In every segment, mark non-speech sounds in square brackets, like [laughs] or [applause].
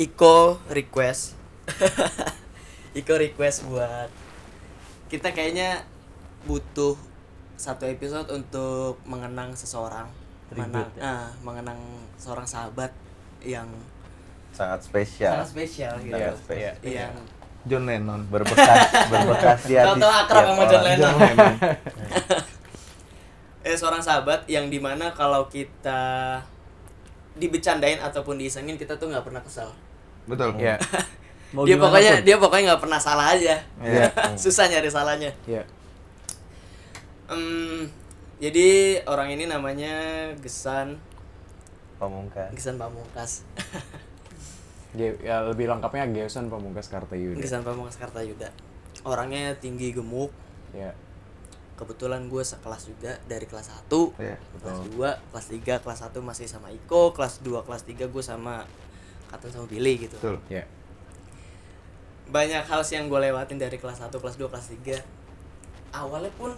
Iko request. [laughs] Iko request buat kita kayaknya butuh satu episode untuk mengenang seseorang. Mengenang, Tribute ah, mengenang seorang sahabat yang sangat spesial. Sangat spesial gitu. Sangat spesial. yang John Lennon berbekas [laughs] berbekas di hati Tahu-tahu akrab sama John. Lennon. John Lennon. [laughs] Eh seorang sahabat yang di mana kalau kita dibecandain ataupun diisengin kita tuh nggak pernah kesal betul Iya. [laughs] Mau dia pokoknya pun. dia pokoknya nggak pernah salah aja Iya. [laughs] susah nyari salahnya Iya. Em, jadi orang ini namanya Gesan pamungkas Gesan Pamungkas [laughs] Ge- ya lebih lengkapnya Geosan Pamungkas Kartayuda. Gesan Pamungkas Kartayuda orangnya tinggi gemuk Ya. kebetulan gue sekelas juga dari kelas 1 Iya, kelas 2 kelas 3 kelas 1 masih sama Iko kelas 2 kelas 3 gue sama Katun sama Billy gitu betul Ya. banyak hal sih yang gue lewatin dari kelas 1 kelas 2 kelas 3 awalnya pun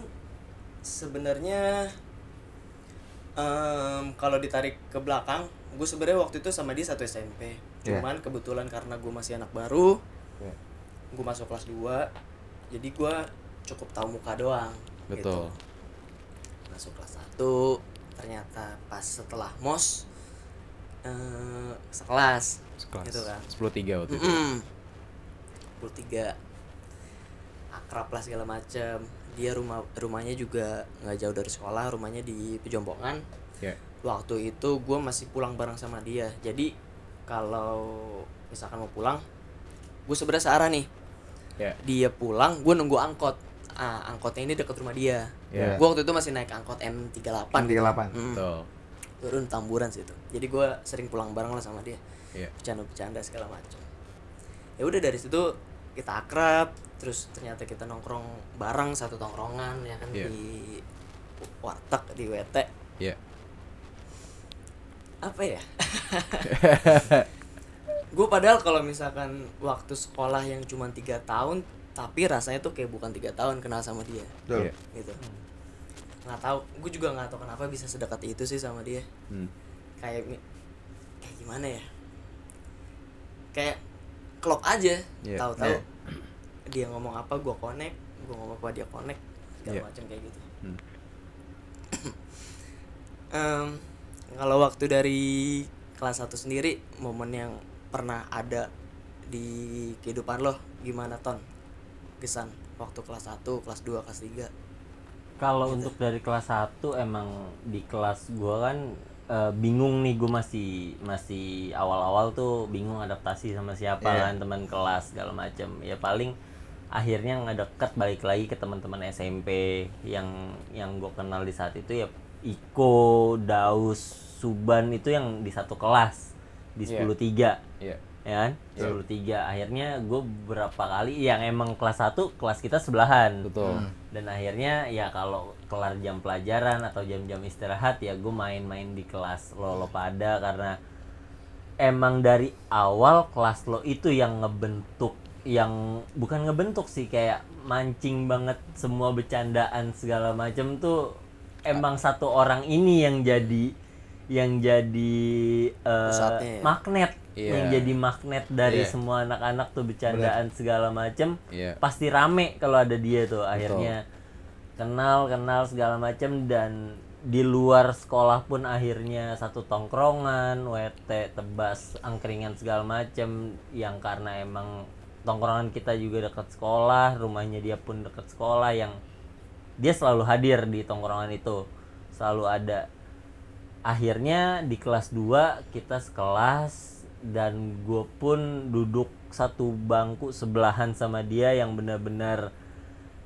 sebenarnya em, kalau ditarik ke belakang gue sebenarnya waktu itu sama dia satu SMP Iya. cuman kebetulan karena gue masih anak baru Ya. gue masuk kelas 2 jadi gue cukup tahu muka doang Betul. gitu. masuk kelas 1 ternyata pas setelah mos eh, sekelas Sekelas. gitu kan 10 waktu itu. Mm-mm. 23 akrab lah segala macam dia rumah rumahnya juga nggak jauh dari sekolah rumahnya di Pejompongan Ya. waktu itu gue masih pulang bareng sama dia jadi kalau misalkan mau pulang gue sebenarnya searah nih Ya. dia pulang gue nunggu angkot ah angkotnya ini deket rumah dia Ya. gue waktu itu masih naik angkot M38 gitu. 38. Mm. Betul. Turun tamburan situ jadi gue sering pulang bareng lah sama dia Iya. bercanda-bercanda segala macam ya udah dari situ kita akrab terus ternyata kita nongkrong bareng satu tongkrongan ya kan Iya. di warteg di WT Iya. apa ya [laughs] gue padahal kalau misalkan waktu sekolah yang cuma tiga tahun tapi rasanya tuh kayak bukan tiga tahun kenal sama dia Iya. gitu nggak tahu gue juga nggak tahu kenapa bisa sedekat itu sih sama dia Hmm. kayak kayak gimana ya kayak klop aja Iya. tahu-tahu Iya. dia ngomong apa gue connect gue ngomong apa dia connect segala Iya. macam kayak gitu Hmm. [clears throat] Em, kalau waktu dari kelas 1 sendiri momen yang pernah ada di kehidupan lo gimana ton kesan waktu kelas 1 kelas 2 kelas 3 Kalau untuk dari kelas 1 emang di kelas gua kan eh, bingung nih gue masih masih awal-awal tuh bingung adaptasi sama siapa Iya. kan teman kelas segala macam. Ya paling akhirnya ngedeket balik lagi ke teman-teman SMP yang yang gue kenal di saat itu ya Iko, Daus, Suban itu yang di satu kelas di Iya. 10.3 Iya. Ya kan? 10.3 akhirnya gue berapa kali yang emang kelas 1 kelas kita sebelahan. Betul. dan akhirnya ya kalau kelar jam pelajaran atau jam-jam istirahat ya gue main-main di kelas lo lo pada. Karena emang dari awal kelas lo itu yang ngebentuk yang bukan ngebentuk sih kayak mancing banget semua bercandaan segala macam tuh emang satu orang ini yang jadi yang jadi Pusatnya ya? magnet Iya. yang jadi magnet dari Iya. semua anak-anak tuh bercandaan segala macem Iya. pasti rame kalau ada dia tuh akhirnya kenal kenal segala macem dan di luar sekolah pun akhirnya satu tongkrongan WT tebas angkringan segala macem yang karena emang tongkrongan kita juga dekat sekolah rumahnya dia pun dekat sekolah yang dia selalu hadir di tongkrongan itu selalu ada akhirnya di kelas 2 kita sekelas dan gue pun duduk satu bangku sebelahan sama dia yang benar-benar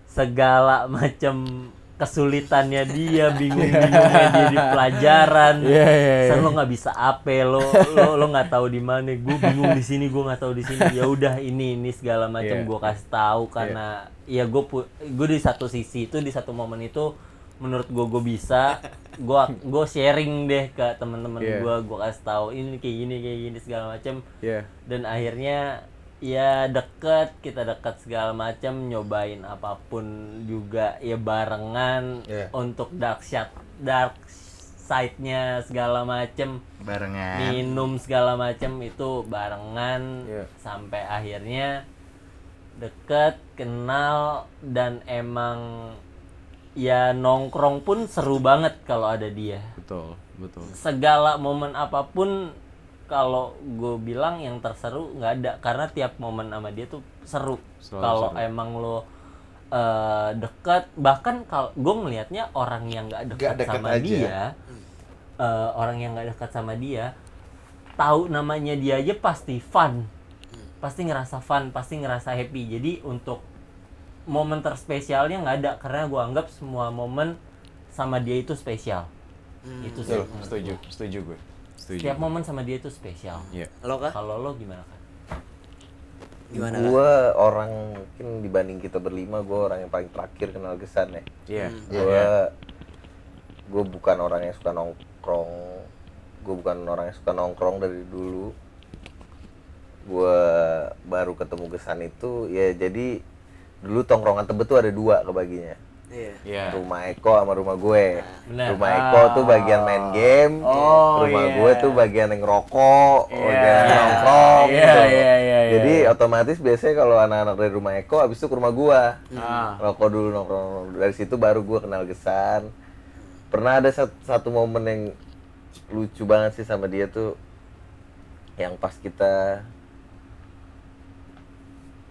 segala [laughs] macam kesulitannya dia [laughs] bingung-bingungnya dia di pelajaran iya, iya. San lo nggak bisa apa lo lo lo nggak tahu di mana gue bingung di sini gue nggak tahu di sini ya udah ini ini segala macam Iya. gue kasih tahu karena ya gue gue di satu sisi itu di satu momen itu menurut gue gue bisa gue gue sharing deh ke teman-teman Iya. gue gue kasih tahu ini kayak gini kayak gini segala macam Iya. dan akhirnya ya deket kita deket segala macam nyobain apa pun juga ya barengan Iya. untuk dark shot dark side-nya segala macem Barengan. minum segala macem itu barengan Iya. sampai akhirnya deket kenal dan emang ya nongkrong pun seru banget kalau ada dia. Betul, betul. segala momen apa pun kalau gue bilang yang terseru nggak ada. Karena tiap momen sama dia tuh seru. Kalau emang lo eh, deket bahkan kalau gue ngelihatnya orang yang nggak dekat sama aja. dia eh, orang yang nggak dekat sama dia tahu namanya dia aja pasti fun. Pasti ngerasa fun pasti ngerasa happy. Jadi untuk momen terspesialnya nggak ada karena gue anggap semua momen sama dia itu spesial itu sih setuju, setuju gue. Setuju. setiap momen sama dia itu spesial Iya. lo kah kalau lo gimana kan gimana Gue orang mungkin dibanding kita berlima, gue orang yang paling terakhir kenal Gesan ya. Iya. Gue gue bukan orang yang suka nongkrong. Gue bukan orang yang suka nongkrong dari dulu. Gue baru ketemu Gesan itu ya jadi dulu tongkrongan Tebet tuh ada dua kebaginya. iya Iya. Rumah Eko sama rumah gue. Benar. Rumah Eko tuh bagian main game, Oh, rumah iya. gue tuh bagian yang ngerokok, Iya. bagian nongkrong. Iya, gitu. iya, iya, iya, Jadi otomatis biasanya kalau anak-anak dari rumah Eko habis itu ke rumah gua. Ah. Rokok dulu nongkrong. Dari situ baru gua kenal Gesan. Pernah ada satu, satu momen yang lucu banget sih sama dia tuh yang pas kita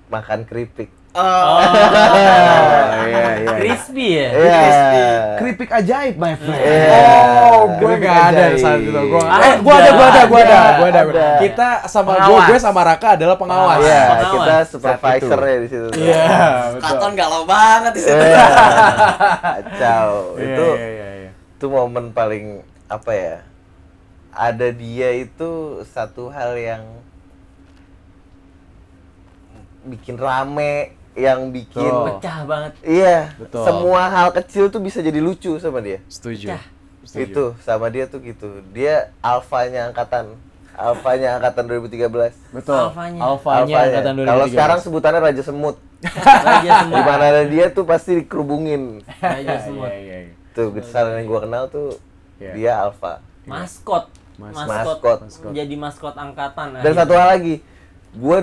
makan keripik. Oh [laughs] iya, iya. crispy ya Iya. Keripik ajaib, my friend. Oh, gue gak ada saat itu. Ada, eh, gua ada, gua ada, gua ada, ada, gua ada. ada. Kita sama gue, gue sama Raka adalah pengawas. Iya, Pengawas. kita supervisor ya di situ. Iya, betul. katon galau banget di situ Iya. [laughs] Kacau. Iya, Itu iya, iya, iya. itu momen paling apa ya ada dia itu satu hal yang bikin rame yang bikin Betul. pecah banget iya Betul. semua hal kecil tuh bisa jadi lucu sama dia Setuju. Pecah. Setuju. itu sama dia tuh gitu dia alfanya angkatan alfanya angkatan 2013 Betul. Alfanya. Alfanya angkatan 2013. kalau sekarang sebutannya raja semut raja semua di mana ada dia tuh pasti dikerubungin raja semua Iya, iya, iya. tuh kesalahan yang gua kenal tuh Iya. dia alfa maskot Mas- maskot Maskot. jadi maskot angkatan Dan akhirnya. satu hal lagi, gue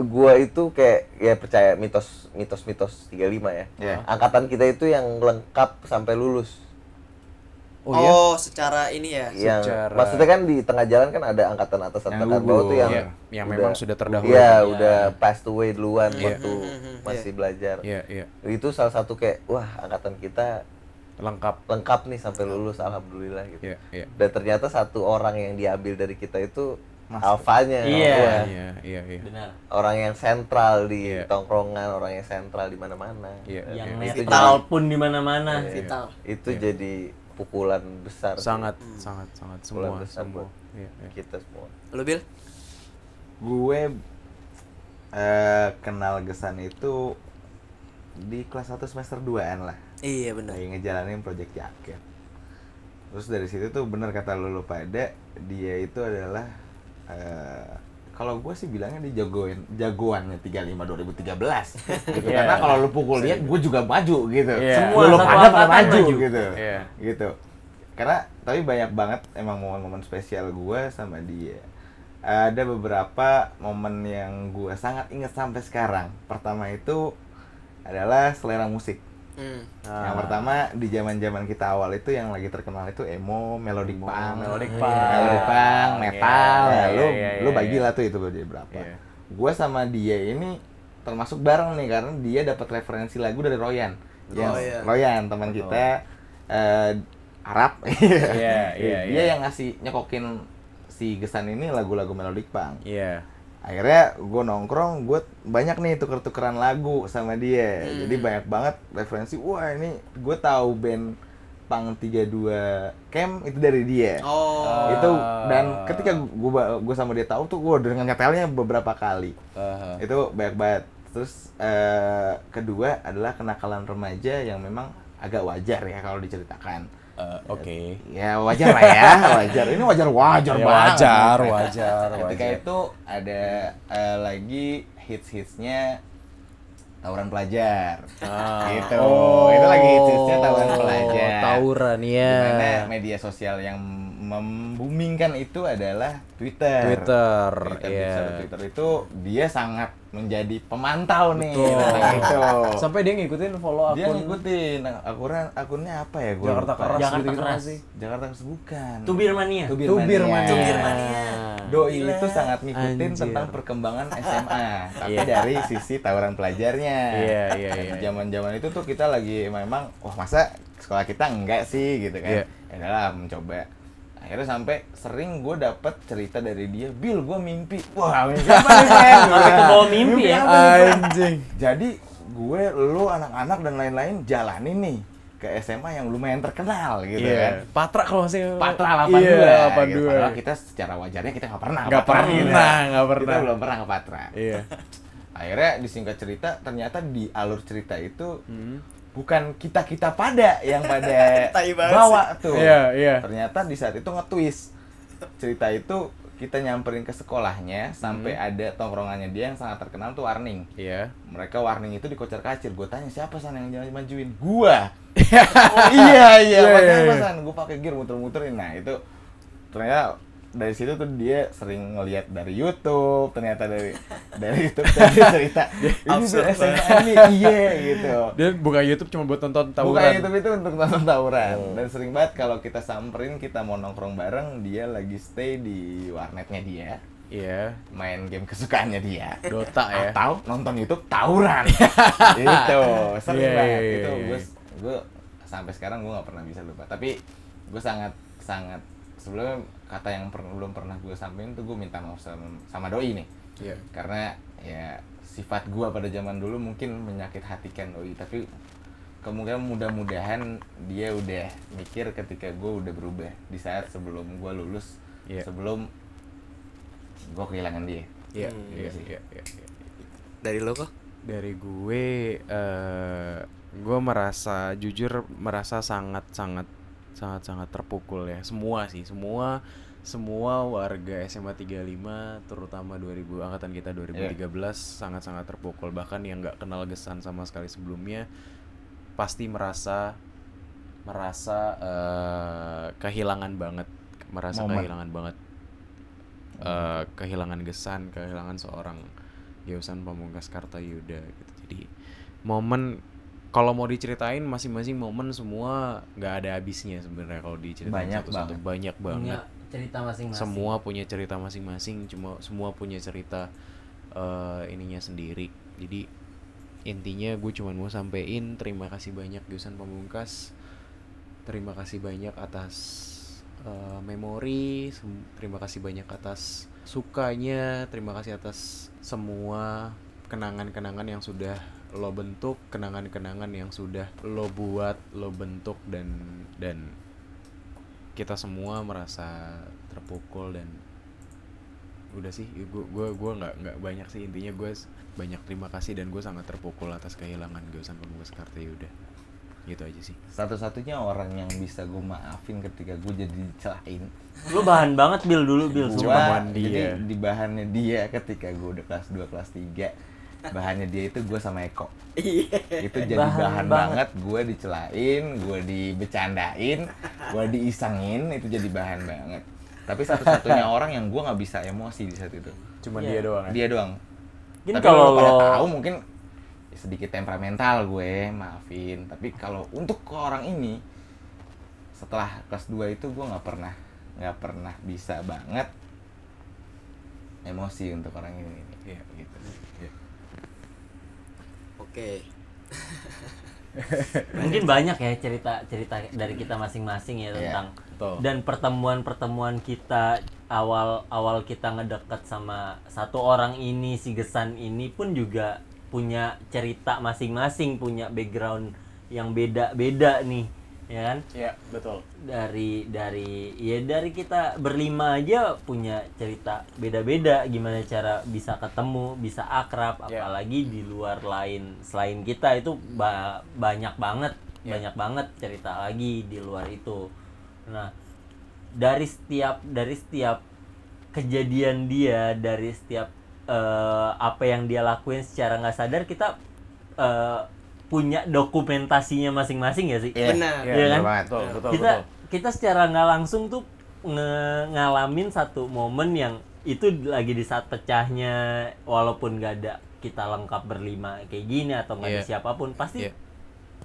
gue itu kayak ya percaya mitos mitos mitos 35 ya. Iya. Angkatan kita itu yang lengkap sampai lulus. Oh, iya? oh secara ini ya Yang Secara- maksudnya kan di tengah jalan kan ada angkatan atas angkatan bawah tuh yang Iya, yang memang sudah terdahulu. Iya, Iya. udah passed away duluan Iya. waktu masih belajar. Iya, iya. Itu salah satu kayak wah angkatan kita Lengkap. lengkap nih sampai lulus alhamdulillah gitu. Iya, iya. Dan ternyata satu orang yang diambil dari kita itu alfanya. Iya. Iya, iya, iya. benar orang yang sentral di Iya. tongkrongan, orang yang sentral di mana-mana. Iya, Dan yang iya. itu netral pun di mana-mana jadi- vital Itu jadi pukulan besar sih Sangat, sangat, sangat semua, Pukulan besar semua. buat Iya, iya. kita semua. lo bil Gue eh, kenal Gesan itu di kelas 1 semester 2-an lah. iya benar lagi ngejalanin project jaket terus dari situ tuh bener kata lu lu pada dia itu adalah eh, kalau gue sih bilangnya dia jagoin jagoannya 35 2013 [laughs] gitu. Iya. karena kalau lu pukul dia gue juga maju gitu Iya. Semua lu pada pada maju, maju. gitu Iya. gitu karena tapi banyak banget emang momen-momen spesial gue sama dia ada beberapa momen yang gue sangat ingat sampai sekarang pertama itu adalah selera musik hmm. yang pertama di zaman-zaman kita awal itu yang lagi terkenal itu emo, melodic Emo, punk, melodic Iya, punk. melodic punk, Iya, metal. iya, ya, lu iya, lu iya, bagi iya. lah tuh itu jadi berapa. Iya. Gua sama dia ini termasuk bareng nih karena dia dapat referensi lagu dari Royan. Yang Oh, iya. Royan teman kita eh, Arab. [laughs] Iya, iya, Dia iya. yang ngasih nyokokin si Gesan ini lagu-lagu melodic punk Iya. Akhirnya gue nongkrong gue banyak nih tuker-tukeran lagu sama dia. Hmm. jadi banyak banget referensi wah ini gue tahu band pang 32 camp itu dari dia. Oh. Itu dan ketika gue gue sama dia tahu tuh gue dengan nyetelnya beberapa kali. Aha. itu banyak banget. Terus eh, kedua adalah kenakalan remaja yang memang agak wajar ya kalau diceritakan Eh, Oke. ya wajar lah ya wajar ini wajar wajar Ya, banget wajar, wajar, [laughs] ketika wajar. itu ada eh, lagi hits hitsnya tawuran pelajar. Ah. Gitu. Itu lagi hitsnya tawuran pelajar. Tawuran ya. Di mana media sosial yang membumingkan itu adalah Twitter. Twitter, Twitter, iya. Twitter, Twitter itu dia sangat menjadi pemantau nih. Betul. tentang itu. Sampai dia ngikutin follow Dia akun ngikutin akuran akunnya apa ya? Gua Jakarta lupa. Keras Jakarta gitu-gitu Keras. sih? Jakarta Keras bukan. Tubir mania. Tubir Tubir Mania. mania. Tubir mania. Doi Gila. itu sangat ngikutin Anjir. tentang perkembangan SMA, [laughs] tapi Iya. dari sisi tawuran pelajarnya. Iya, iya, iya. di Zaman-zaman itu tuh kita lagi memang, wah masa sekolah kita enggak sih gitu kan? Iya. Ya udahlah mencoba. Akhirnya sampai sering gue dapet cerita dari dia, Bil gue mimpi. Wah [laughs] mimpi apa nih men? Ke bawah mimpi ya? nih, Bang?" Anjing. Jadi gue, lu, anak-anak dan lain-lain jalanin nih ke SMA yang lumayan terkenal gitu kan. Iya. Patra kalau masih Patra 82 Iya, gitu. 82. Padahal kita secara wajarnya kita nggak pernah Nggak pernah, gitu. nggak pernah. kita belum pernah ke Patra Iya. akhirnya disingkat cerita ternyata di alur cerita itu Hmm. Bukan kita kita pada yang pada [laughs] bawa tuh. Iya, iya. ternyata di saat itu nge-twist. Cerita itu kita nyamperin ke sekolahnya sampai ada tongkrongannya dia yang sangat terkenal tuh warning. Iya. mereka warning itu dikocar kacir. Gue tanya siapa san yang jangan majuin? Gua. [laughs] Oh iya iya. Iya, makanya iya, iya. san? Gue pakai gear muter-muterin. Nah itu ternyata dari situ tuh dia sering ngelihat dari YouTube ternyata dari dari YouTube tadi cerita [laughs] ini tuh SMA nih iya gitu [laughs] Dia buka YouTube cuma buat nonton tawuran. YouTube itu untuk nonton tawuran Oh. dan sering banget kalau kita samperin kita mau nongkrong bareng dia lagi stay di warnetnya dia Iya. main game kesukaannya dia Dota ya. atau nonton YouTube tawuran [laughs] itu sering Iya, banget iya, itu iya. gue gue sampai sekarang gue nggak pernah bisa lupa tapi gue sangat sangat sebelumnya kata yang per- belum pernah gue sampaikan tuh gue minta maaf sama, sama doi nih Iya. karena ya sifat gue pada zaman dulu mungkin menyakit hatikan doi tapi kemungkinan mudah-mudahan dia udah mikir ketika gue udah berubah di saat sebelum gue lulus Iya. sebelum gue kehilangan dia Iya, Hmm. iya, iya, iya, iya. Dari lo kok? Dari gue eh gue merasa jujur merasa sangat sangat sangat sangat terpukul ya. Semua sih, semua semua warga SMA 35 terutama 2000 angkatan kita 2013 sangat-sangat terpukul bahkan yang nggak kenal Gesan sama sekali sebelumnya pasti merasa merasa eh, kehilangan banget merasa Momen. kehilangan banget eh, kehilangan Gesan kehilangan seorang Yosan Pamungkas Kartayuda gitu jadi momen kalau mau diceritain masing-masing momen semua nggak ada habisnya sebenarnya kalau diceritain Banyak satu-satu banget. banyak banget Punya cerita masing-masing. semua punya cerita masing-masing cuma semua punya cerita eh, ininya sendiri jadi intinya gue cuma mau sampein terima kasih banyak Yusan Pamungkas terima kasih banyak atas eh, memori terima kasih banyak atas sukanya terima kasih atas semua kenangan-kenangan yang sudah lo bentuk kenangan-kenangan yang sudah lo buat lo bentuk dan dan kita semua merasa terpukul dan udah sih gue gue gue nggak nggak banyak sih. Intinya gue banyak terima kasih dan gue sangat terpukul atas kehilangan Gausan Pamungkas Kartayuda gitu aja sih. Satu-satunya orang yang bisa gue maafin ketika gue jadi dicelain Lu bahan banget Bil dulu Bil. gua, Cuma bahan jadi dia. di bahannya dia ketika gue udah kelas 2 kelas 3 bahannya dia itu gue sama Eko itu jadi Bahan bahan, banget. banget gue dicelain gue dibecandain gue diisengin itu jadi bahan banget tapi satu-satunya [laughs] orang yang gue nggak bisa emosi di saat itu cuman Iya. dia doang ya? dia doang Mungkin tapi kalau kalau pada lo- tahu mungkin sedikit temperamental gue maafin tapi kalau untuk ke orang ini setelah kelas 2 itu gue nggak pernah nggak pernah bisa banget emosi untuk orang ini Iya, gitu Iya. Oke. [laughs] Mungkin banyak ya cerita cerita dari kita masing-masing ya Iya, tentang betul. dan pertemuan-pertemuan kita awal awal kita ngedeket sama satu orang ini si Gesan ini pun juga punya cerita masing-masing, punya background yang beda-beda nih, ya kan? Iya, betul. dari dari ya dari kita berlima aja punya cerita beda-beda gimana cara bisa ketemu bisa akrab Ya. apalagi di luar lain selain kita itu ba- banyak banget Ya. banyak banget cerita lagi di luar itu nah dari setiap dari setiap kejadian dia dari setiap eh, apa yang dia lakuin secara nggak sadar kita eh, punya dokumentasinya masing-masing ya sih Iya. Benar. Iya, Iya bener kan? betul betul kita betul kita secara nggak langsung tuh nge- ngalamin satu momen yang itu lagi di saat pecahnya walaupun nggak ada kita lengkap berlima kayak gini atau nggak ada Iya. siapa pun pasti Iya.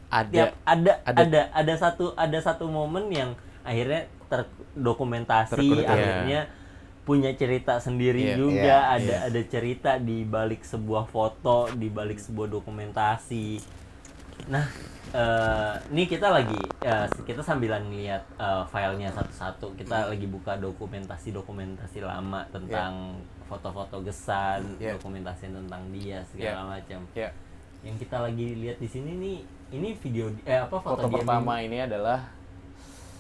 ada tiap ada ada- ada ada satu ada satu momen yang akhirnya terdokumentasi Terdokumentasi. akhirnya punya cerita sendiri Iya, juga iya, ada iya. ada cerita di balik sebuah foto di balik sebuah dokumentasi nah ini kita lagi eh, kita sambilan lihat eh, filenya satu-satu. Kita lagi buka dokumentasi dokumentasi lama tentang foto-foto gesan Iya. dokumentasi tentang dia segala macam. Ya. Yang kita lagi lihat di sini nih ini video eh apa foto, foto dia pertama ini adalah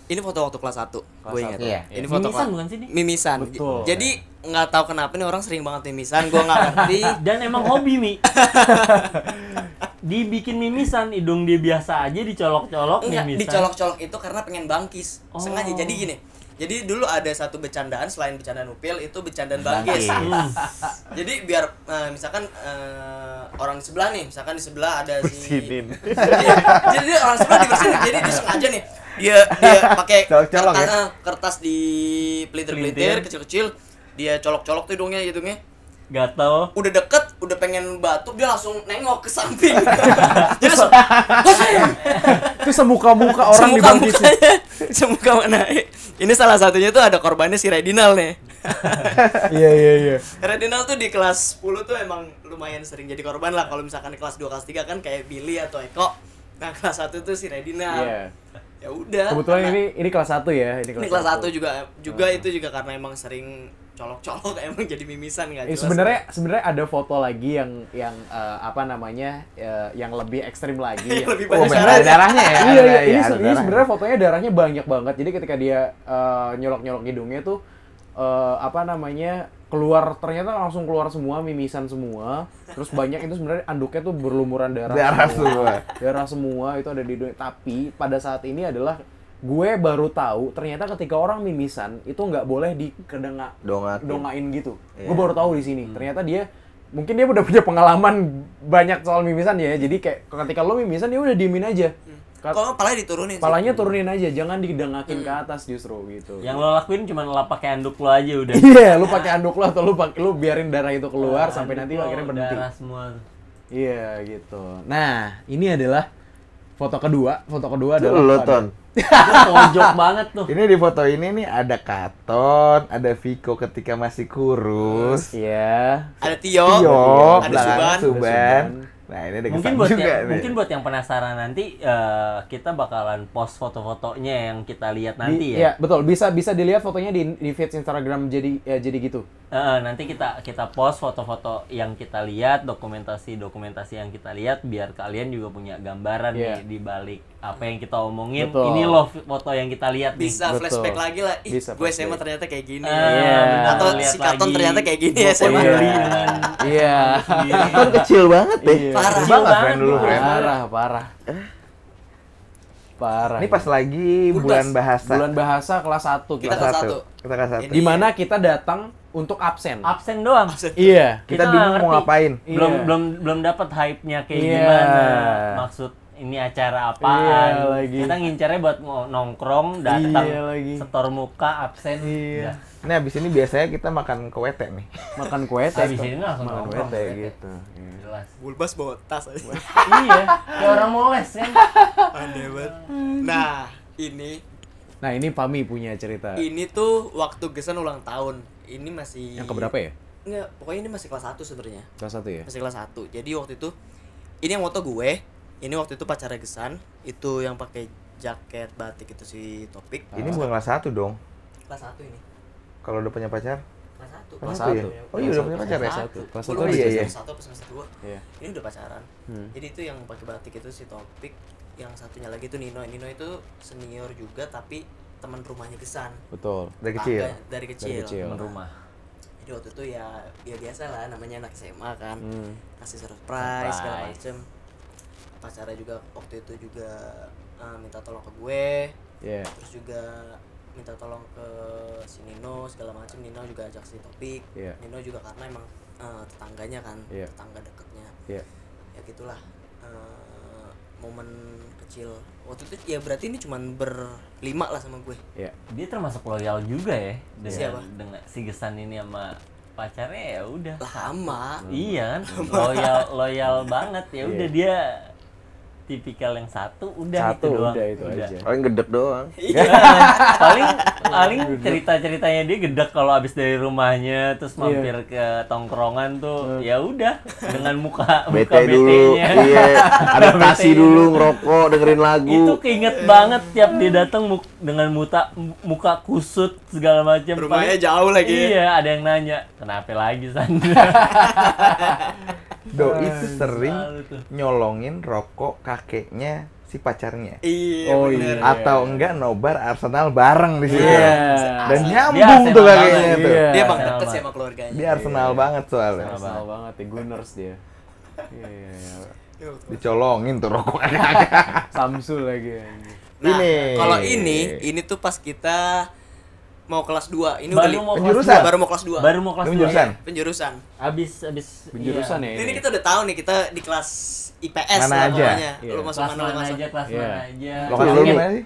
Ini foto waktu kelas 1. Gue ingat. Iya. Ini mimi- foto mimisan bukan sih ini Mimisan. Betul. Jadi nggak tahu kenapa nih orang sering banget mimisan, gue nggak [laughs] ngerti. dan emang hobi mi [laughs] dibikin mimisan hidung dia biasa aja dicolok-colok Enggak, mimisan dicolok-colok itu karena pengen bangkis. Oh. Sengaja. Jadi gini. Jadi dulu ada satu bercandaan selain bercandaan upil itu bercandaan bangkis. Hmm. [laughs] Jadi biar eh, misalkan eh, orang di sebelah nih, misalkan di sebelah ada si Bersinin. Iya. Jadi dia orang sebelah dibersihin. Jadi dia sengaja nih dia dia [laughs] pakai Colok-colok kertas, ya? eh, kertas di pelintir-pelintir Pelintir. kecil-kecil. Dia colok-colok tuh hidungnya hidungnya. gatel Udah deket, udah pengen batuk dia langsung nengok ke samping. [laughs] Jadi langsung, itu semuka-muka orang semuka dibangkitin mukanya semuka mana ini salah satunya tuh ada korbannya si Redinal nih [laughs] iya iya iya Redinal tuh di kelas 10 tuh emang lumayan sering jadi korban lah kalau misalkan di kelas 2 kelas 3 kan kayak Billy atau Eko nah kelas 1 tuh si Redinal Iya. Ya udah kebetulan karena- ini ini kelas 1 ya ini ini kelas 1 satu. juga juga itu juga karena emang sering colok-colok [laughs] emang jadi mimisan nggak Eh, sebenarnya sebenarnya ada foto lagi yang yang eh, apa namanya eh, yang lebih ekstrim lagi. [laughs] Yang lebih Oh, banyak bener ada darahnya ya? iya, Ada- iya, ini, iya, ada ini sebenarnya fotonya darahnya banyak banget. Jadi ketika dia eh, nyolok-nyolok hidungnya tuh eh, apa namanya keluar ternyata langsung keluar semua mimisan semua. Terus banyak itu sebenarnya anduknya tuh berlumuran darah. Darah semua. Darah semua itu ada di hidungnya. Tapi pada saat ini adalah gue baru tahu ternyata ketika orang mimisan itu nggak boleh dikedengak Dongakin. dongain gitu. Iya. Gue baru tahu di sini. Ternyata dia mungkin dia udah punya pengalaman banyak soal mimisan ya. Jadi kayak ketika lo mimisan dia udah diemin aja. Kalau palanya diturunin sih. Palanya turunin aja, jangan didengakin ke atas justru gitu. yang lo lakuin cuma lap pakai anduk lo aja udah [laughs] Iya, lu pakai anduk lo atau lu pakai lu biarin darah itu keluar sampai nanti lo akhirnya berhenti. darah semua Iya gitu. Nah, ini adalah foto kedua. Foto kedua adalah lo, Ton. Pojok [laughs] banget tuh Ini di foto ini nih ada Katon, ada Viko ketika masih kurus, Iya. ada Tio, Tio, ada belakang Suban, Suban. Nah ini ada mungkin buat juga yang nih. mungkin buat yang penasaran nanti eh, kita bakalan post foto-fotonya yang kita lihat nanti Di- ya Iya, betul. Bisa bisa dilihat fotonya di di feed Instagram jadi ya jadi gitu. Eh, nanti kita kita post foto-foto yang kita lihat, dokumentasi-dokumentasi yang kita lihat biar kalian juga punya gambaran Iya. nih di balik apa yang kita omongin. Betul. Ini loh foto yang kita lihat nih. bisa Betul. flashback lagi lah. Ih, Bisa gue flashback. SMA ternyata kayak gini. Ah, Iya. benar, Atau lihat si Katon lagi ternyata kayak gini ya SMA. Iya. sendiri. Kan [laughs] kecil banget deh. Iya. Parah. Kecil banget, friend dulu, friend. Parah, parah. Parah. Ini pas lagi Bulan bulan bahasa. bulan bahasa kelas 1 Kita kita. kelas satu. satu. Kita kelas satu. Ini- Di mana kita datang untuk absen. absen doang. Iya. Kita, Kita bingung mau ngapain. Belum Iya. belum belum dapat hype-nya kayak Iya. gimana. Maksud ini acara apaan? Iya, lagi. Kita ngincernya buat ngo- nongkrong, datang, Iya, lagi. setor muka, absen. Iya. udah. Nah abis ini biasanya kita makan WT nih. Makan kue teh. Habis ini langsung makan kue nongkrong. teh gitu. Iya. Jelas. Bulbas bawa tas aja. iya, kayak orang moles kan. Aneh banget. Nah, ini Nah, ini Pami punya cerita. ini tuh waktu Gesan ulang tahun. Ini masih Yang keberapa ya? Enggak, pokoknya ini masih kelas 1 sebenarnya. Kelas 1 ya? Masih kelas 1. Jadi waktu itu ini yang moto gue. Ini waktu itu pacarnya Gesan, itu yang pakai jaket batik itu si Topik. Ini bukan kelas satu dong. kelas 1 ini. Kalau udah punya pacar. Kelas 1. Kelas satu ya? satu. Oh iya udah punya pacar ya? Kelas satu. Kelas satu iya, iya. semester 1 apa semester 2. Iya. Ini udah pacaran. Hmm. Jadi itu yang pakai batik itu si Topik, yang satunya lagi itu Nino. Nino itu senior juga tapi teman rumahnya Gesan. Betul. Dari kecil. Dari kecil. Dari kecil. Temen rumah. Jadi waktu itu ya ya biasa lah namanya anak SMA kan. Hmm. Kasih surprise, segala Surprise. macem. Pacarnya juga waktu itu juga eh, minta tolong ke gue. Iya. Terus juga minta tolong ke si Nino segala macem. Nino juga ajak si Topik. Iya. Nino juga karena emang eh, tetangganya kan, Iya. tetangga deketnya. Iya. Ya gitulah. eh, momen kecil waktu itu ya berarti ini cuman berlima lah sama gue ya Dia termasuk loyal juga ya dengan Siapa? dengan si Gesan ini sama pacarnya ya udah. lama Iya kan, loyal loyal banget ya udah dia tipikal yang satu udah Satu, itu doang. udah itu aja. paling gedek doang. [laughs] Iya. paling paling cerita ceritanya dia gedek kalau abis dari rumahnya terus mampir ke tongkrongan tuh ya udah dengan muka [laughs] muka bete dulu iya. [laughs] Adaptasi dulu ngerokok dengerin lagu. Itu keinget banget tiap dia datang muk- dengan muta muka kusut segala macam. Rumahnya Paling- jauh lagi. Ya. iya ada yang nanya kenapa lagi Sandra Doi itu sering nyolongin rokok kakeknya si pacarnya. iya Oh, bener. iya. Atau enggak nobar Arsenal bareng di situ. Iya. Dan Asli. nyambung Dia tuh Arsenal kakeknya banget. tuh. Iya. dia emang Arsenal deket sih sama keluarganya Dia Arsenal banget soalnya. Arsenal banget ya Gunners dia iya iya iya Dicolongin tuh rokok Samsul lagi nah Ini. kalau ini ini tuh pas kita mau kelas 2 ini Baru udah mau kelas Penjurusan? dua. baru mau kelas 2 baru mau kelas Ini dua. penjurusan? penjurusan abis abis penjurusan iya. ya ini kita udah tahu nih kita di kelas IPS Mana lah aja? pokoknya Iya. lu masuk kelas mana lu mana masuk aja kelas Iya. mana aja Lokasinya Lu, gimana sih?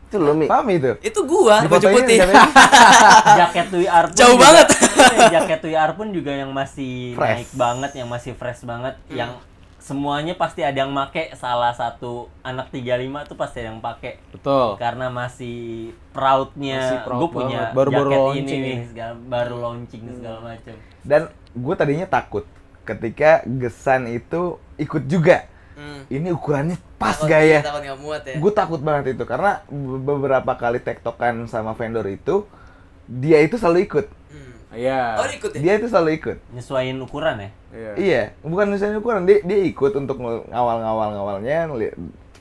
itu lo mi Paham itu? itu gua Di baju putih katanya [laughs] [laughs] jaket WR pun Jauh juga- banget. Iya, jaket WR pun juga yang masih Fresh. naik banget yang masih fresh banget Hmm. yang semuanya pasti ada yang make salah satu anak 35 tuh pasti ada yang pakai betul karena masih proudnya Masih proud gue punya. Baru-baru jaket launching ini nih ya. segala, baru launching segala macam Dan gue tadinya takut ketika Gesan itu ikut juga. hmm. Ini ukurannya pas Takut- gak ya? takut muat ya Gue takut banget itu karena be- beberapa kali tektokan sama vendor itu dia itu selalu ikut. Iya oh dia ikut ya Dia itu selalu ikut. nyesuaiin ukuran ya iya Iya, bukan misalnya ukuran dia dia ikut untuk ngawal-ngawal ngawalnya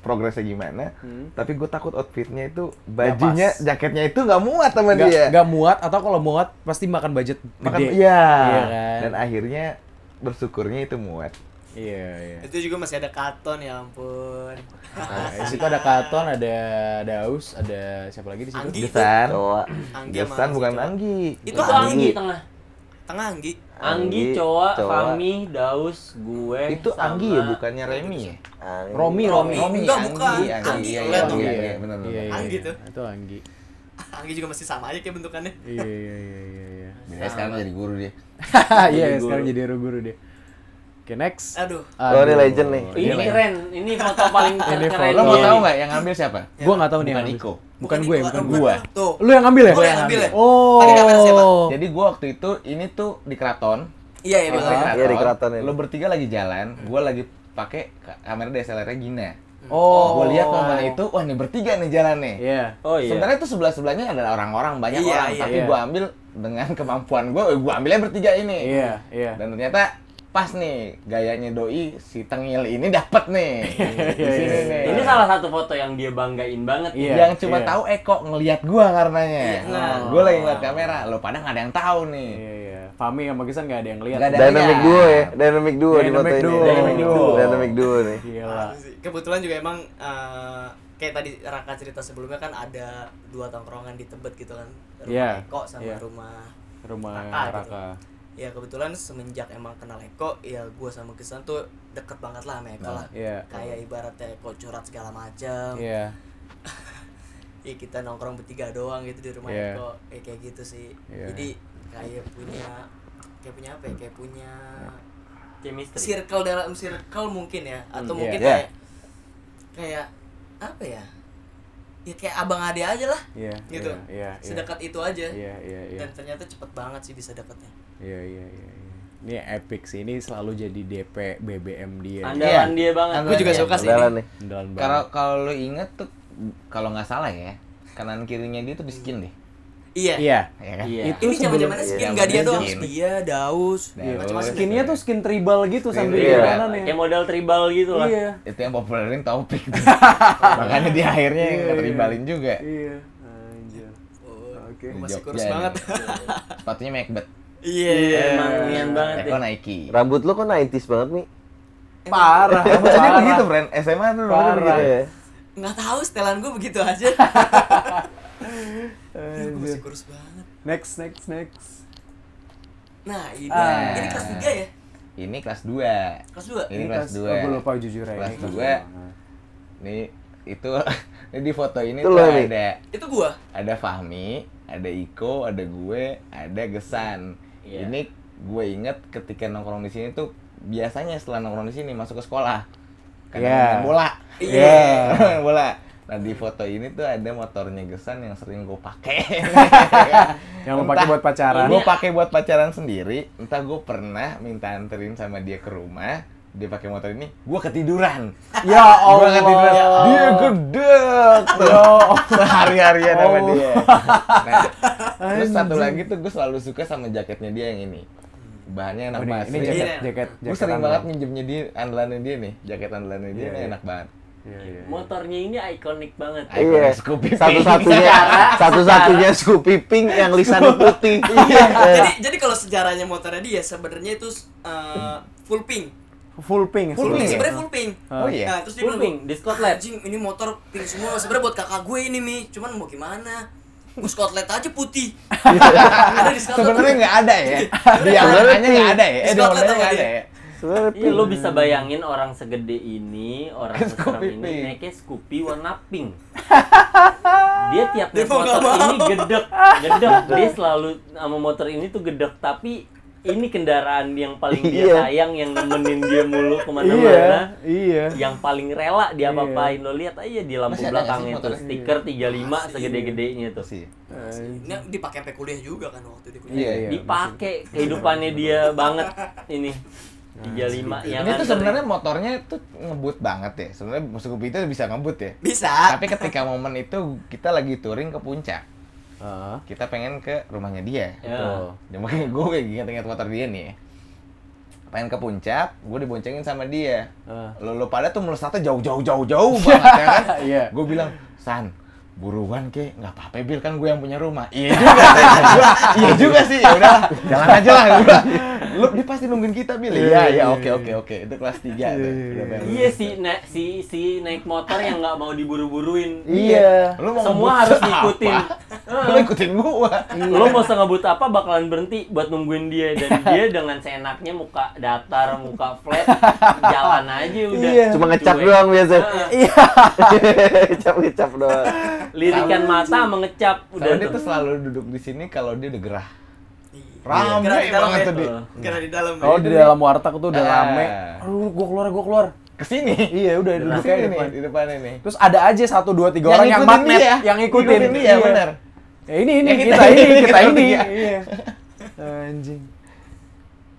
progresnya gimana. Hmm. Tapi gue takut outfitnya itu bajunya, pas. jaketnya itu nggak muat sama nggak dia. nggak muat atau kalau muat pasti makan budget Makan gede iya. Iya kan? Dan akhirnya bersyukurnya itu muat. Iya iya itu juga masih ada karton ya ampun Nah, di situ ada Katon, ada Daus, ada siapa lagi di situ? Anggi. Gesan, cowok Anggi Gesan bukan cowok. Anggi. itu itu Anggi Anggi tengah tengah Anggi Anggi, Anggi, Coa. Fami, Daus, gue Itu sama- Anggi ya, bukannya Remi ya? Anggi. Romi, Romi. Romi. Enggak, bukan. Anggi, Anggi, Anggi, iya, iya, iya, benar, benar. Iya, iya, Anggi iya. tuh. Itu Anggi. Anggi juga masih sama aja kayak bentukannya Iya, iya, iya, iya, iya. Ya, sekarang jadi guru dia. [laughs] Iya, sekarang jadi guru dia. Oke, next. aduh Oh, ini legend nih. ini keren ini foto paling Ini keren Lo mau tahu nggak yang ngambil siapa? Gua nggak tahu nih. Bukan. Iko. Bukan gue, bukan bukan gue. tuh Lu yang ngambil ya? Gua yang ngambil ya? Oh. Pakai kamera siapa? Jadi gua waktu itu ini tuh di keraton. iya iya Di betul Iya, di keraton ini. Lo bertiga lagi jalan, gua lagi pakai ka- kamera DSLR-nya Gina. Oh. Gua lihat momen itu, wah ini bertiga nih jalan nih. Iya. oh iya Sebenarnya itu sebelah sebelahnya ada orang-orang banyak Iya, orang, iya. tapi Iya. gua ambil dengan [laughs] kemampuan gua, eh, gua ambilnya bertiga ini. Iya, iya. Dan ternyata pas nih gayanya doi si tengil ini dapat nih. [laughs] Di Iya, sini iya, nih. ini salah satu foto yang dia banggain banget Iya. yang cuma tahu Eko ngelihat gua karenanya. Iya, nah. Gua lagi ngeliat kamera, lo pada nggak ada yang tahu nih. Iya, iya. Fami sama Gisan nggak ada yang lihat. Dynamic Iya. duo ya, dynamic duo di foto ini. duo. Dynamic duo. Dynamic duo nih. Gila. kebetulan juga emang eh, kayak tadi Raka cerita sebelumnya kan ada dua tongkrongan di Tebet gitu kan rumah Iya, Eko sama iya. rumah Rumah Raka gitu. Ya kebetulan semenjak emang kenal Eko ya gue sama Gesan tuh deket banget lah sama Eko lah Iya. kayak ibaratnya Eko curhat segala macam Iya. [laughs] ya kita nongkrong bertiga doang gitu di rumah Iya. Eko ya kayak gitu sih Iya. jadi kayak punya kayak punya apa ya kayak punya chemistry circle dalam circle mungkin ya atau Hmm, mungkin iya. kayak kayak apa ya ya kayak abang ade aja lah Iya. gitu Iya, iya. iya. sedekat itu aja Iya, iya, iya. dan ternyata cepet banget sih bisa deketnya Iya, iya, iya. iya. Ini epic sih. Ini selalu jadi DP BBM dia. andalan dia banget gue juga suka sih nih. Andalan banget. Kalau kalau lo inget tuh kalau nggak salah ya, kanan kirinya dia tuh di skin deh. Iya Iya. Ya kan? Iya. Itu ini zaman sebelum- zamannya Iya, skin nggak dia doang dia daus Iya, macam-macam skinnya tuh skin tribal gitu sambil Iya. di kanan ya. kayak model tribal gitu lah Iya. Itu yang populerin topik. [laughs] Makanya di akhirnya Iya, iya. keteribalin juga. Iya. Anjir. Oh, Oke. masih kurus banget [laughs] Sepatunya Macbeth. iya emang nian banget Eko ya Nike. Rambut lo kok 90s banget nih. Parah. [laughs] Rambutnya begitu, friend. SMA tuh rambutnya Parah. begitu. Iya. nggak tahu setelan gue begitu aja gue masih kurus banget Next, next, next. nah ini Ah. ini kelas 3 ya ini kelas 2 kelas dua ini kelas 2 oh, gue lupa jujur ya Kelas ini dua. Nih itu [laughs] ini di foto ini Itu tuh ada itu gua ada Fahmi, ada Iko, ada gue, ada Gesan. Iya. Ini gue inget ketika nongkrong di sini tuh biasanya setelah nongkrong di sini masuk ke sekolah. Karena Iya. main bola. Iya. [laughs] main bola. Nah di foto ini tuh ada motornya Gesan yang sering gue pakai. [laughs] Yang lo pakai buat pacaran. Gue pakai buat pacaran sendiri. Entah gue pernah minta anterin sama dia ke rumah. Dia pakai motor ini, gue ketiduran. ya Gue Allah ketiduran. Dia gedek tuh. Sehari-harian sama Oh. dia. Nah, terus satu lagi tuh gue selalu suka sama jaketnya dia yang ini. Bahannya enak Oh, banget. ini jaket Iya. jaket Gue jaket sering banget minjemnya dia, andalannya dia nih. Jaket andalannya dia Iya, ini iya. enak banget. Iya, iya. Motornya ini ikonik banget. Iya. Scoopy Pink. Satu-satunya satu-satunya Scoopy Pink yang lisannya putih. Iya. jadi jadi kalau sejarahnya motornya dia sebenarnya itu uh, full pink full pink Full full pink pink ya? sebenarnya full pink Oh iya. nah, terus dia Full bilang pink, di Scotland. anjing ini motor pink semua sebenarnya buat kakak gue ini mi cuman mau gimana gue Scotland aja putih [laughs] ada di Scotland Sebenarnya nggak ada ya. Di Sebenarnya angkanya nggak ada ya. Di Eh, Scotland modelnya sama nggak ada ya. Sebenarnya Iya, lo bisa bayangin orang segede ini, orang [laughs] Scoopy seserem ini pink. naiknya Scoopy warna pink. [laughs] Dia tiap naik motor ini gedek, gedek. [laughs] Dia selalu sama motor ini tuh gedek, tapi ini kendaraan yang paling dia Iya. sayang, yang nemenin dia mulu iya ke mana-mana. iya Yang paling rela dia apa-apain lo lihat aja di lampu Masih belakangnya tuh stiker 35 Masih. segede-gedenya tuh. Sih. ini dipakai sampai kuliah juga kan waktu di kuliah Iya, iya. Dipakai kehidupannya dia banget ini. 35 yang Ini tuh sebenarnya motornya tuh ngebut banget ya. Sebenarnya Scoopy itu bisa ngebut ya. bisa Tapi ketika momen itu kita lagi touring ke puncak. Heeh. Kita pengen ke rumahnya dia. Ya. Ya, makanya gue kayak inget-inget motor dia nih. Pengen ke puncak, gue diboncengin sama dia. Heeh. Lo, lo pada tuh melesatnya jauh-jauh jauh-jauh [laughs] banget ya kan? Iya. Gue bilang, San, buruan ke, nggak apa-apa Bil kan gue yang punya rumah. Iya juga, iya juga sih. Ya udahlah, jalan aja lah. Lu dia pasti nungguin kita Bil. Iya, iya, oke, oke, oke. Itu kelas 3 tuh. Udah bayar. Iya si na si si naik motor yang nggak mau diburu-buruin. iya Lu mau Semua harus apa? ngikutin. [laughs] Lu ikutin gua. Lo mau ngebut apa bakalan berhenti buat nungguin dia dan [laughs] dia dengan seenaknya muka datar, muka flat, [laughs] jalan aja udah. Iya. Cuma ngecap doang biasa. iya Ngecap-ngecap doang. Lirikan mata mengecap udah dia tuh selalu duduk di sini kalau dia udah gerah. Iya. Rame Kira di dalam banget ya. tuh dia. Kira di dalam oh ya. di dalam warteg tuh udah Ah. rame aduh gua keluar gua keluar Ke sini. iya udah Di duduk aja nih, depan di depannya nih. terus ada aja satu dua tiga orang yang magnet dia. yang ngikutin, Ngikutin dia, benar. ya ini ini kita, kita ini [laughs] ini, kita, kita ini iya [laughs] anjing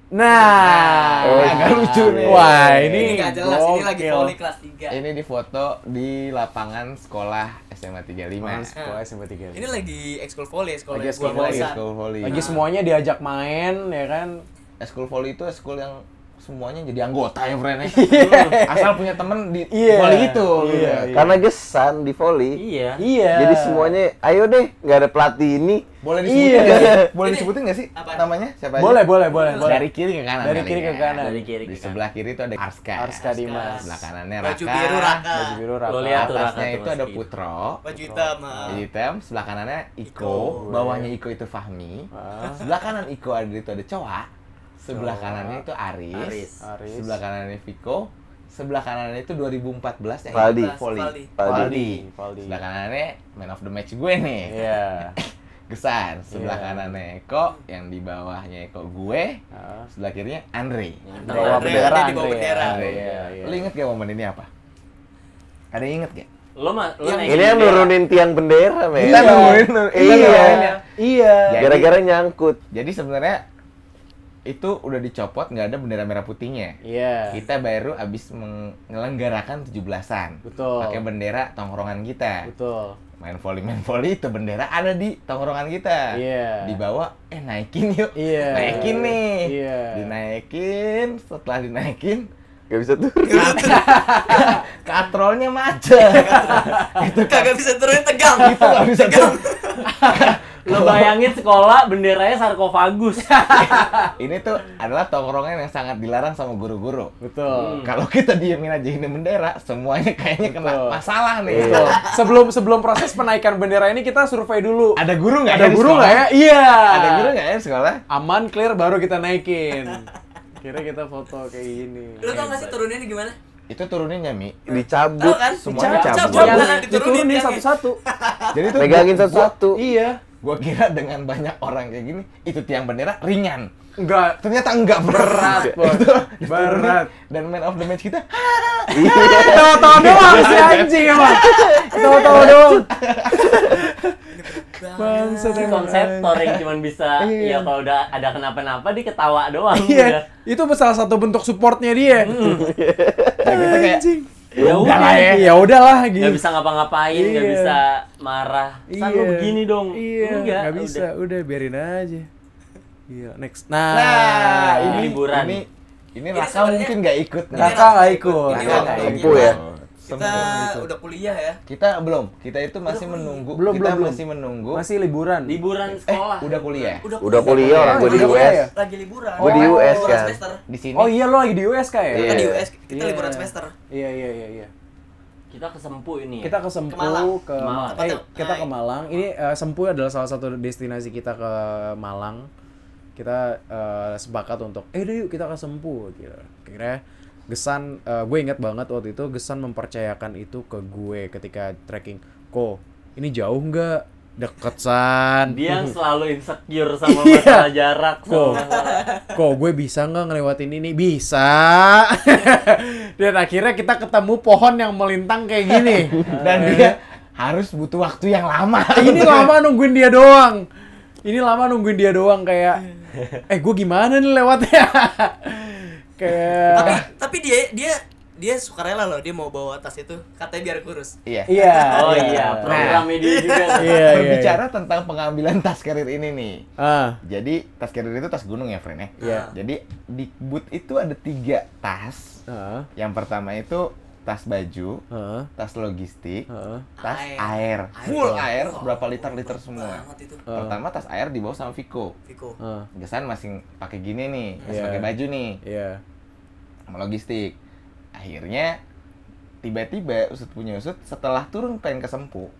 nah Oh, agak lucu nih. wah ini ini nggak jelas ini lagi gokil. volley kelas 3 Ini di foto di lapangan sekolah SMA 35. Mas, sekolah SMP tiga ini lagi ekskul volley sekolah Lagi gua ekskul barusan. lagi volley. school volley. lagi semuanya diajak main ya kan School volley itu school yang semuanya jadi anggota ya, friend. [laughs] Asal punya temen di Iya. volley itu. Iya, gitu. iya. Karena gesan di volley. Iya. iya Jadi semuanya, ayo deh, nggak ada pelatih ini. Boleh disebutin Iya. nggak sih? [laughs] Boleh disebutin nggak sih apa? namanya? Siapa aja? boleh boleh boleh boleh Dari kiri ke kanan. Dari kiri ya. ke kanan. Dari kiri Di ke sebelah kiri itu ada Arska. Arska Dimas Sebelah kanannya Raka. baju biru raka baju biru rata Lo lihat tuh, Raka Atasnya tuh itu ada. Putro. baju hitam ah. Baju hitam, sebelah kanannya Iko, Iko. bawahnya Iko itu Fahmi. Ah. Sebelah kanan Iko ada itu ada Coa. Sebelah Coa. kanannya itu Aris. Aris. Aris Sebelah kanannya Viko. Sebelah kanannya itu 2014 yang Valdi. Valdi. Valdi. Valdi. Sebelah kanannya man of the match gue nih. iya [laughs] Gesan. Sebelah Iya. kanannya Eko, yang di bawahnya Eko gue. Ah. Sebelah kirinya Andre. Yang bawa tengah. Andre, bendera Andre di bawah Andre bendera. Andre, Andre. iya, iya. Lu inget gak momen ini apa? Ada yang inget gak? Lo mah lo Yang Ini yang bendera. nurunin tiang bendera, men. Kita nungguin, kita Iya. ya. iya Jadi- Gara-gara nyangkut. Jadi sebenarnya itu udah dicopot nggak ada bendera merah putihnya. iya Kita baru abis menyelenggarakan 17-an. betul Pakai bendera tongkrongan kita. betul Main volley main volley itu bendera ada di tongkrongan kita. Iya. Dibawa eh naikin yuk. Iya. Naikin nih. Iya. Dinaikin, setelah dinaikin Gak bisa tuh. [laughs] katrolnya macet. itu kagak bisa turunin tegang itu nggak bisa tuh. Lo bayangin sekolah benderanya sarkofagus. [laughs] Ini tuh adalah tongkrongan yang sangat dilarang sama guru-guru. betul Kalau kita diemin aja ini bendera, semuanya kayaknya kena Betul. masalah nih. betul [laughs] sebelum sebelum proses penaikan bendera ini kita survei dulu Ada guru nggak ada ya guru nggak ya iya Ada guru nggak ya di sekolah? aman clear baru kita naikin Kira kita foto kayak gini. Lu tau gak sih turunnya gimana? Itu turuninnya Mi. Dicabut, Tahu kan? semuanya Cabut, cabut. cabut. Cabut, Diturunin diturunin satu-satu. Jadi itu Megangin gua- satu-satu. Iya. Gua kira dengan banyak orang kayak gini, itu tiang bendera ringan. Enggak. Ternyata enggak berat. Bos. Itu Berat. Dan man of the match kita Tahu-tahu doang si anjing emang. Tahu-tahu doang. Bangsat Si emang. konseptor yang cuma bisa Iya. ya kalau udah ada kenapa-napa dia ketawa doang Iya, udah. itu salah satu bentuk supportnya dia. ya kita kayak Anjing. Ya udah udah lah ya. Ya udahlah gitu. nggak bisa ngapa-ngapain nggak Iya. bisa marah San lu begini dong Iya, enggak nggak bisa. Udah. biarin aja. Iya, next. Nah, Nah, ini liburan. Ini ini Ini Raka mungkin nggak ikut. Raka nggak ikut. Ini Raka nggak ikut. ya? Kita Sempuh. udah kuliah ya. Kita belum. Kita itu masih menunggu. Belum, kita belum, belum. masih menunggu. masih liburan. liburan eh, sekolah udah kuliah. Udah kuliah orang gue di Udah kuliah US. ya? Lagi liburan. Gua di Oh, US kan. Di sini. Oh iya lo lagi di US kayak. Kita di Iya. US, kita Iya. liburan semester. Iya iya iya iya. kita ke Sempu ini ya? Kita ke Sempu, Ke Malang. ke Malang. Ma- eh, kita ke. Malang. Ini eh, Sempu adalah salah satu destinasi kita ke Malang. Kita eh, sepakat untuk eh udah yuk kita ke Sempu gitu. Kira Gesan gue ingat banget waktu itu Gesan mempercayakan itu ke gue ketika trekking. Ko, ini jauh nggak? Deket san. dia yang [laughs] selalu insecure sama Iya. masalah jarak Kok, sama kok gue bisa nggak ngelewatin ini? Bisa. [laughs] Dan akhirnya kita ketemu pohon yang melintang kayak gini. [laughs] Dan dia harus butuh waktu yang lama. ini lama nungguin dia doang. Ini lama nungguin dia doang kayak, eh gue gimana nih lewatnya? Kayak, Tapi tapi dia dia dia sukarela loh dia mau bawa tas itu katanya biar kurus. Iya. iya. oh iya program dia juga Iya, iya, Berbicara tentang pengambilan tas carrier ini nih. Ah, Jadi tas carrier itu tas gunung ya, friend ya. Iya. Jadi di boot itu ada tiga tas. ah, Yang pertama itu tas baju, ah, tas logistik, ah. tas Air. air, Air. full air, Oh, berapa liter-liter semua. Itu. Pertama tas air dibawa sama Viko. Viko. ah. Gesan masih pakai gini nih, masih Iya. pakai baju nih, Iya. sama logistik. Akhirnya tiba-tiba usut punya usut setelah turun pengen ke Sempu,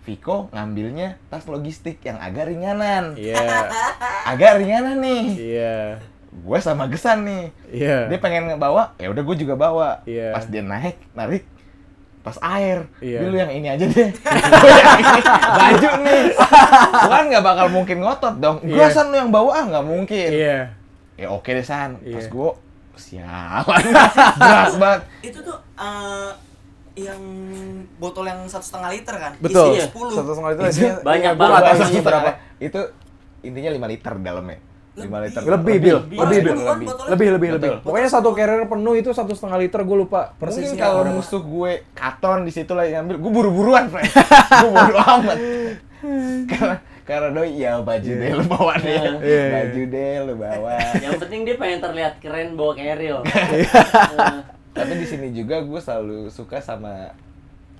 Viko ngambilnya tas logistik yang agak ringanan, Iya. agak ringanan nih. Iya. Gue sama Gesan nih, Iya. dia pengen ngebawa, ya udah gue juga bawa. Iya. Pas dia naik, narik tas air, Iya. dia lu yang ini aja deh. [laughs] [laughs] Baju nih. [laughs] Kan nggak bakal mungkin ngotot dong. Gua Iya. san lu yang bawa ah nggak mungkin. Iya. Ya oke deh san. Iya. Pas gua sialan, berat banget. Itu tuh eh, yang botol yang satu setengah liter kan? Betul. Isinya 10. Satu setengah liter isinya Banyak banget. isinya berapa. Itu intinya 5 liter dalamnya. 5 liter. Lebih, Bil. Lebih. Lebih, Bil. Lebih, lebih, lebih. Betul. Pokoknya satu carrier penuh itu satu setengah liter, gue lupa Mungkin persisnya. kalau berapa. musuh gue katon di situ lagi ngambil, gue buru-buruan, friend. [laughs] gue bodo amat. karena karena doi ya baju deh lu bawa deh. Iya, iya. Baju deh lu bawa. yang penting dia pengen terlihat keren bawa carrier Iya. [laughs] Eh, Tapi di sini juga gue selalu suka sama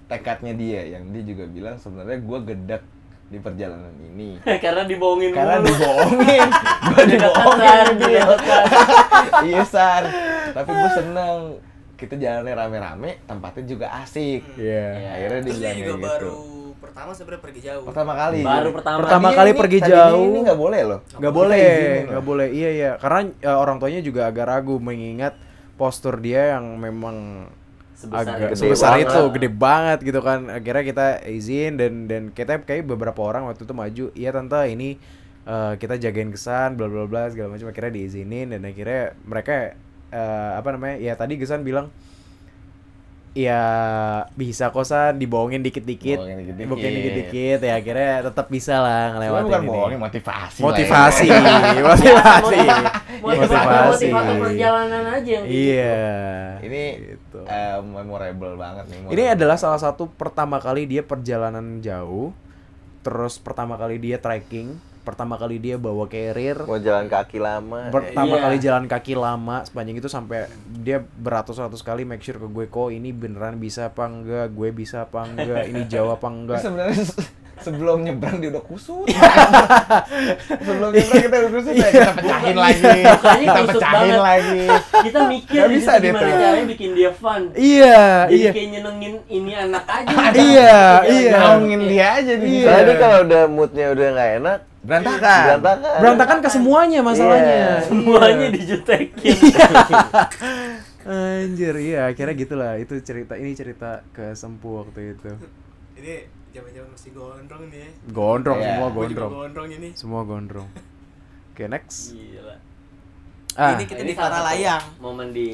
tekadnya dia yang dia juga bilang sebenarnya gue gedek di perjalanan ini. [laughs] karena dibohongin Karena mulu dibohongin, [laughs] gue dibohongin [laughs] iya san. Tapi gue seneng kita jalannya rame-rame, tempatnya juga asik. Iya. Akhirnya dia Terus dia bilang juga kayak baru gitu. pertama sebenarnya pergi jauh. Pertama kali. baru pertama Pertama kali ini- pergi jauh. Ini nggak boleh loh. Nggak boleh, izinin nggak boleh. Iya ya, karena eh, orang tuanya juga agak ragu mengingat postur dia yang memang Sebesar agak gede sebesar banget. itu, gede banget gitu kan. Akhirnya kita izin dan dan kita kayak beberapa orang waktu itu maju, iya tante ini eh, kita jagain kesan, bla bla bla segala macam. Akhirnya diizinin dan akhirnya mereka eh, apa namanya? Ya tadi Gesan bilang ya bisa kosan dibohongin dikit-dikit Bohongin dikit-dikit. dibohongin dikit-dikit ya akhirnya tetap bisa lah Cuma ngelewatin bukan ini. bohongin, motivasi. lah ya. [laughs] motivasi motivasi motivasi motivasi perjalanan aja yang iya Ini Gitu. eh, memorable banget nih. ini memorable. adalah salah satu pertama kali dia perjalanan jauh terus pertama kali dia trekking pertama kali dia bawa carrier Mau jalan kaki lama. pertama Iya. kali jalan kaki lama sepanjang itu sampai dia beratus-ratus kali make sure ke gue kok ini beneran bisa apa enggak gue bisa apa enggak ini jauh apa enggak [laughs] sebenarnya se- sebelum nyebrang dia udah kusut. Iya. [laughs] sebelum nyebrang kita udah kusut ya kita pecahin lagi. Mukanya Kita pecahin banget. lagi. kita mikir di bisa dia gimana tuh. caranya bikin dia fun iya jadi iya kayak nyenengin ini anak aja Iya, iya. kayak- Naungin dia aja Iya. Soalnya dia kalau udah moodnya udah nggak enak, berantakan berantakan Berantakan ke semuanya masalahnya. Iya. semuanya dijutekin [laughs] Anjir, iya akhirnya gitulah. Itu cerita ini cerita ke Sempu waktu itu. ini zaman-zaman masih gondrong nih ya. Gondrong Iya. semua gondrong. gondrong ini Semua gondrong. [laughs] Oke, next. Gila. Ah, ini kita Ini di Paralayang momen di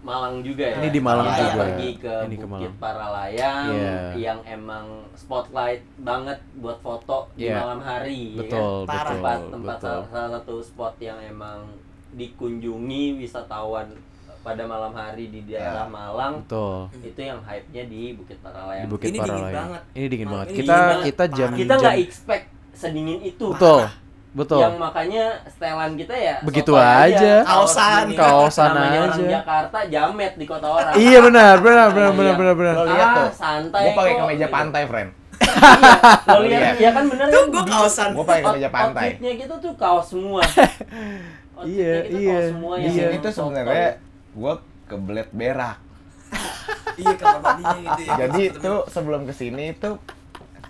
Malang juga ya Ini di Malang Kita juga. pergi ke Ini ke Bukit Malang. Paralayang Iya. yang emang spotlight banget buat foto di Iya. malam hari ya kan? betul, Parah. betul, tempat tempat betul. salah, salah satu spot yang emang dikunjungi wisatawan pada malam hari di daerah Ya. Malang Betul. itu yang hype-nya di Bukit Di Paralayang. Bukit Ini dingin Paralayang. banget. Ini dingin banget. ini Kita dingin banget. kita jam kita nggak expect sedingin itu. betul. Betul. Yang makanya setelan kita ya Begitu aja. Kaos Kaosan. Kaosan Namanya orang aja. Jakarta jamet di kota orang. Iya benar, benar, benar, Iya. benar, benar, benar. Lo lihat Ah, tuh. santai Gue pakai kemeja gitu. pantai, friend. Iya, lo lihat Lihat. ya kan bener tuh kan? gua kaosan Gue pakai kemeja pantai. Outfitnya kita tuh kaos semua. [laughs] Iya, kita iya. Di sini tuh sebenarnya gue kebelet berak. [laughs] iya kamar mandinya gitu ya Jadi tuh sebelum ke sini tuh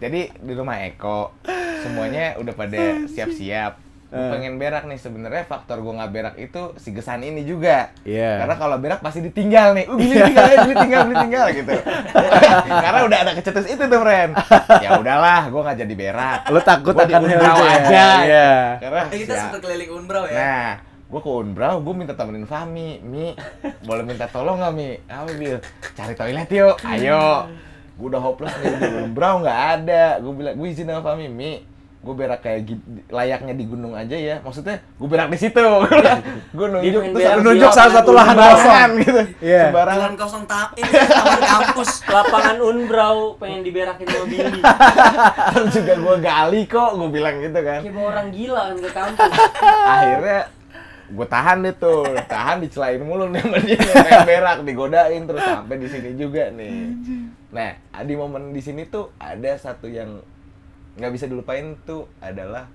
jadi di rumah Eko semuanya udah pada siap-siap. Gue Eh. pengen berak nih sebenarnya faktor gue nggak berak itu si gesan ini juga. Iya. Karena kalau berak pasti ditinggal nih. Uh, Billy tinggal ya, tinggal, Billy tinggal gitu. [laughs] Karena udah ada kecetus itu tuh, friend. Ya udahlah, gue nggak jadi berak. Lo takut Gua akan hal diundraw itu ya? aja. Iya. Karena kita ya- sempet keliling Unbrau ya Nah, gue ke Unbrau, gue minta temenin Fami. Mi, boleh minta tolong nggak Mi? Apa Bil? Cari toilet yuk, ayo. Gue udah hopeless nih di Unbrau nggak ada. Gue bilang, gue izin sama Fami, Mi. Gue berak kayak layaknya di gunung aja ya. Maksudnya gue berak di situ. [laughs] gue nunjuk terus aku Nunjuk salah satu lahan kosong. gitu. Iya. Sembarangan. kosong tak ini taman kampus [laughs] lapangan Unbrau pengen diberakin sama Billy. [laughs] Terus juga gue gali kok, gue bilang gitu kan. Kayak orang gila kan ke kampus. akhirnya gue tahan deh tuh tahan dicelain mulu nih sama dia pengen berak digodain terus sampai di sini juga nih nah di momen di sini tuh ada satu yang nggak bisa dilupain tuh adalah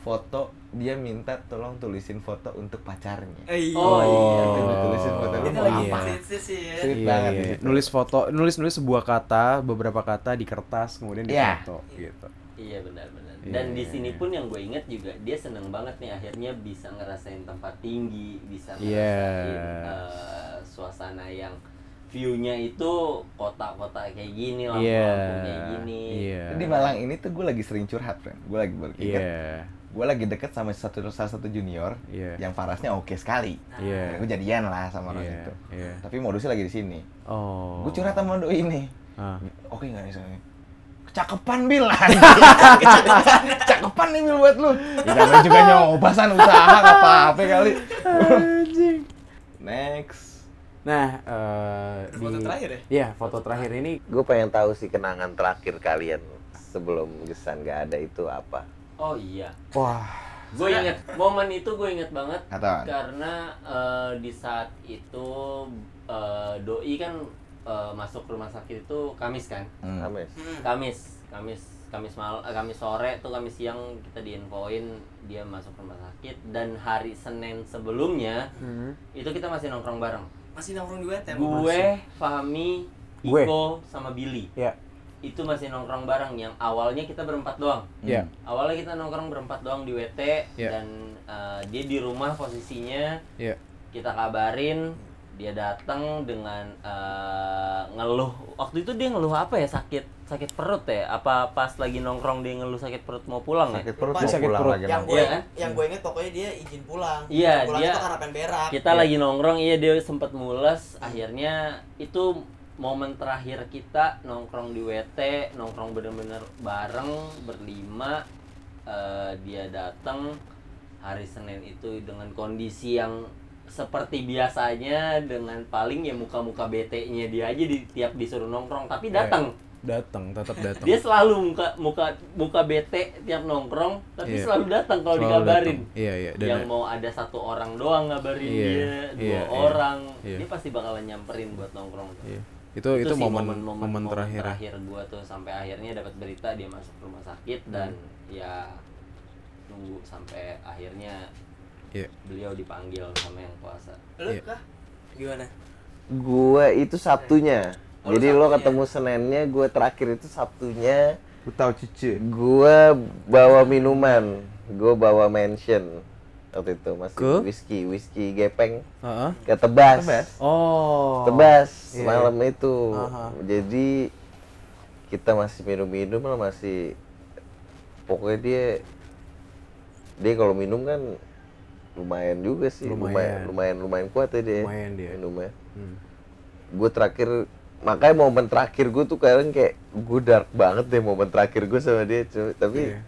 foto dia minta tolong tulisin foto untuk pacarnya Eh, Oh, iya. Itu ditulisin foto lagi apa sih sih ya Sweet Iya, banget iya. di situ. Nulis foto, nulis nulis sebuah kata, beberapa kata di kertas, kemudian Iya. difoto gitu. Iya benar-benar. Dan di iya, sini pun yang gue inget juga dia seneng banget nih akhirnya bisa ngerasain tempat tinggi, bisa ngerasain eh, suasana yang view-nya itu kota-kota kayak gini, lampu-lampu Iya. kayak gini. Iya. di Malang ini tuh gue lagi sering curhat friend gue lagi berpikir Iya. gue lagi deket sama satu salah satu junior Iya. yang farasnya oke sekali Iya. gue jadian lah sama orang Iya, itu iya. tapi modusnya lagi di sini Oh. gue curhat sama doi ini Ah. oke nggak nih kecakepan bil [laughs] kecakepan nih bil buat lu ya namanya juga nyoba san usaha nggak apa-apa kali [laughs] next Nah, eh, Foto di- terakhir ya? Iya, foto terakhir ini gue pengen tahu sih kenangan terakhir kalian sebelum gesan gak ada itu apa Oh iya. wah, Gue inget momen itu gue inget banget Apaan? karena eh, di saat itu eh, doi kan eh, masuk rumah sakit itu Kamis kan. Hmm. Ames Kamis, Kamis, Kamis mal, eh, Kamis sore tuh Kamis siang kita diinfoin dia masuk rumah sakit dan hari Senin sebelumnya Hmm. itu kita masih nongkrong bareng. Masih nongkrong di WT Gue, Fahmi, Gue. Iko sama Billy. ya, Itu masih nongkrong bareng yang awalnya kita berempat doang. ya, Awalnya kita nongkrong berempat doang di WT Iya. dan eh, dia di rumah posisinya ya, kita kabarin dia datang dengan eh, ngeluh waktu itu dia ngeluh apa ya sakit sakit perut ya apa pas lagi nongkrong dia ngeluh sakit perut mau pulang ya sakit perut Lupa. mau Sakit pulang perut. lagi yang nongkrong. gue Iya kan? yang gue inget pokoknya dia izin pulang Iya, pulang dia- itu karena pengen berak kita lagi nongkrong iya dia sempet mules akhirnya itu momen terakhir kita nongkrong di WT nongkrong bener-bener bareng berlima Eh, dia datang hari Senin itu dengan kondisi yang seperti biasanya dengan paling ya muka-muka bete-nya dia aja di tiap disuruh nongkrong tapi datang datang, tetap datang. dia selalu muka muka muka bete tiap nongkrong tapi Iya. selalu datang kalau dikabarin. Iya, iya. Dan yang mau ada satu orang doang ngabarin Iya, dia dua iya, iya. orang Iya. dia pasti bakalan nyamperin buat nongkrong Iya. Itu itu, sih momen momen, terakhir. terakhir gua tuh sampai akhirnya dapat berita dia masuk rumah sakit dan Hmm. ya nunggu sampai akhirnya Iya. beliau dipanggil sama yang kuasa lu Iya. kah gimana gue itu Sabtunya Oh, jadi lu lo ketemu Seninnya gue terakhir itu Sabtunya Lu tahu cucu. Gua bawa minuman, gua bawa mention waktu itu masih Ke? whisky, whisky gepeng Heeh. ke tebas. Tebas? Oh. Tebas Iya, malam itu. Aha. Jadi kita masih minum-minum lah masih pokoknya dia dia kalau minum kan lumayan juga sih, Lumayan. lumayan lumayan lumayan kuat ya dia. Lumayan dia. minumnya. Hmm. Gue terakhir makanya momen terakhir gue tuh kadang kayak gue dark banget deh momen terakhir gue sama dia cuy. tapi Iya.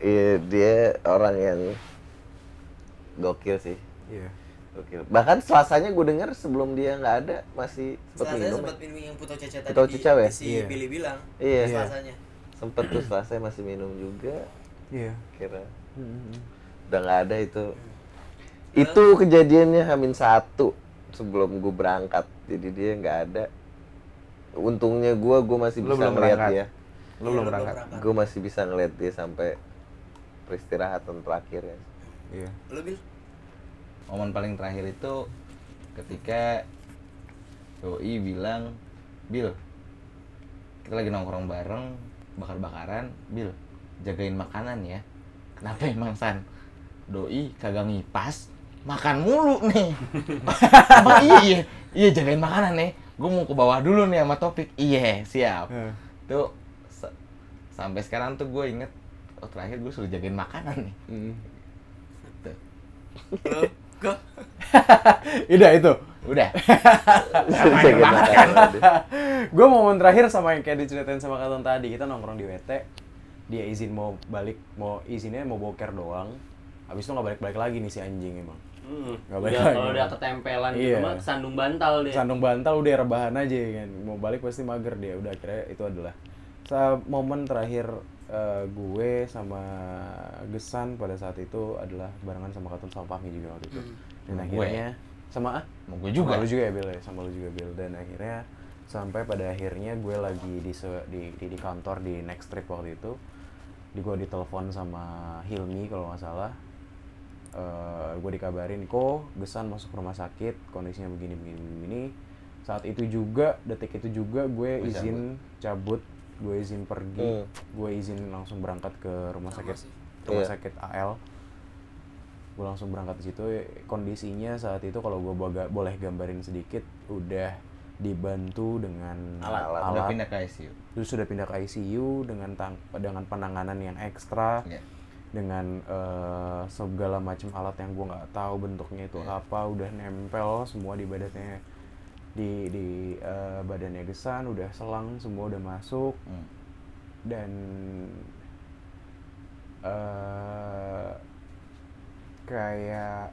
iya dia orang yang gokil sih Iya. gokil bahkan selasanya gue dengar sebelum dia nggak ada masih sempat Selasanya minum sempat ya. minum yang puto caca tadi Puto Cica, ya? si Iya. Billy bilang Iya. selasanya sempet tuh selasanya masih minum juga Iya. kira Hmm. Udah nggak ada itu itu kejadiannya Hamin satu sebelum gue berangkat jadi dia nggak ada untungnya gue gue masih Lu bisa belum ngeliat berangkat? dia Lu Iya, belum lu berangkat. gue masih bisa ngeliat dia sampai peristirahatan terakhir ya Iya. lu bil Momen paling terakhir itu ketika Doi bilang, "Bil, kita lagi nongkrong bareng, bakar-bakaran, Bil, jagain makanan ya." Kenapa emang San? Doi kagak ngipas, makan mulu nih. [laughs] Apa iya? Iya jagain makanan nih. Gue mau ke bawah dulu nih sama topik. Iya, siap. Heeh. Tuh sa- sampai sekarang tuh gue inget oh terakhir gue suruh jagain makanan nih. Hmm. Tuh. gua [laughs] Udah itu. Udah. [laughs] Jagain makanan dia. gue momen terakhir sama yang kayak diceritain sama Katon tadi kita nongkrong di WT dia izin mau balik mau izinnya mau boker doang habis itu nggak balik balik lagi nih si anjing emang Hmm. Nggak balik Udah, lagi. kalau udah ketempelan gitu Iya. mah sandung bantal deh. sandung bantal udah rebahan aja kan mau balik pasti mager dia udah akhirnya itu adalah sa momen terakhir eh, gue sama Gesan pada saat itu adalah barengan sama Katon sama Fahmi juga waktu itu dan Sama gue. akhirnya sama ah Mau gue juga. sama lu juga ya Bill ya sama lu juga Bill dan akhirnya sampai pada akhirnya gue lagi di di, di, di kantor di next trip waktu itu di gue ditelepon sama Hilmi kalau nggak salah Eh, gue dikabarin kok Gesan masuk rumah sakit kondisinya begini begini begini saat itu juga detik itu juga gue izin cabut gue izin pergi Hmm. gue izin langsung berangkat ke rumah sakit rumah Iya. sakit AL gue langsung berangkat ke situ kondisinya saat itu kalau gue boleh gambarin sedikit udah dibantu dengan Alat. alat, Udah pindah ke ICU. terus sudah pindah ke ICU dengan tang dengan penanganan yang ekstra Iya. Dengan eh, segala macam alat yang gue nggak tahu bentuknya itu Iya. apa udah nempel semua di badannya di di eh, badannya gesan udah selang semua udah masuk Hmm. dan eh kayak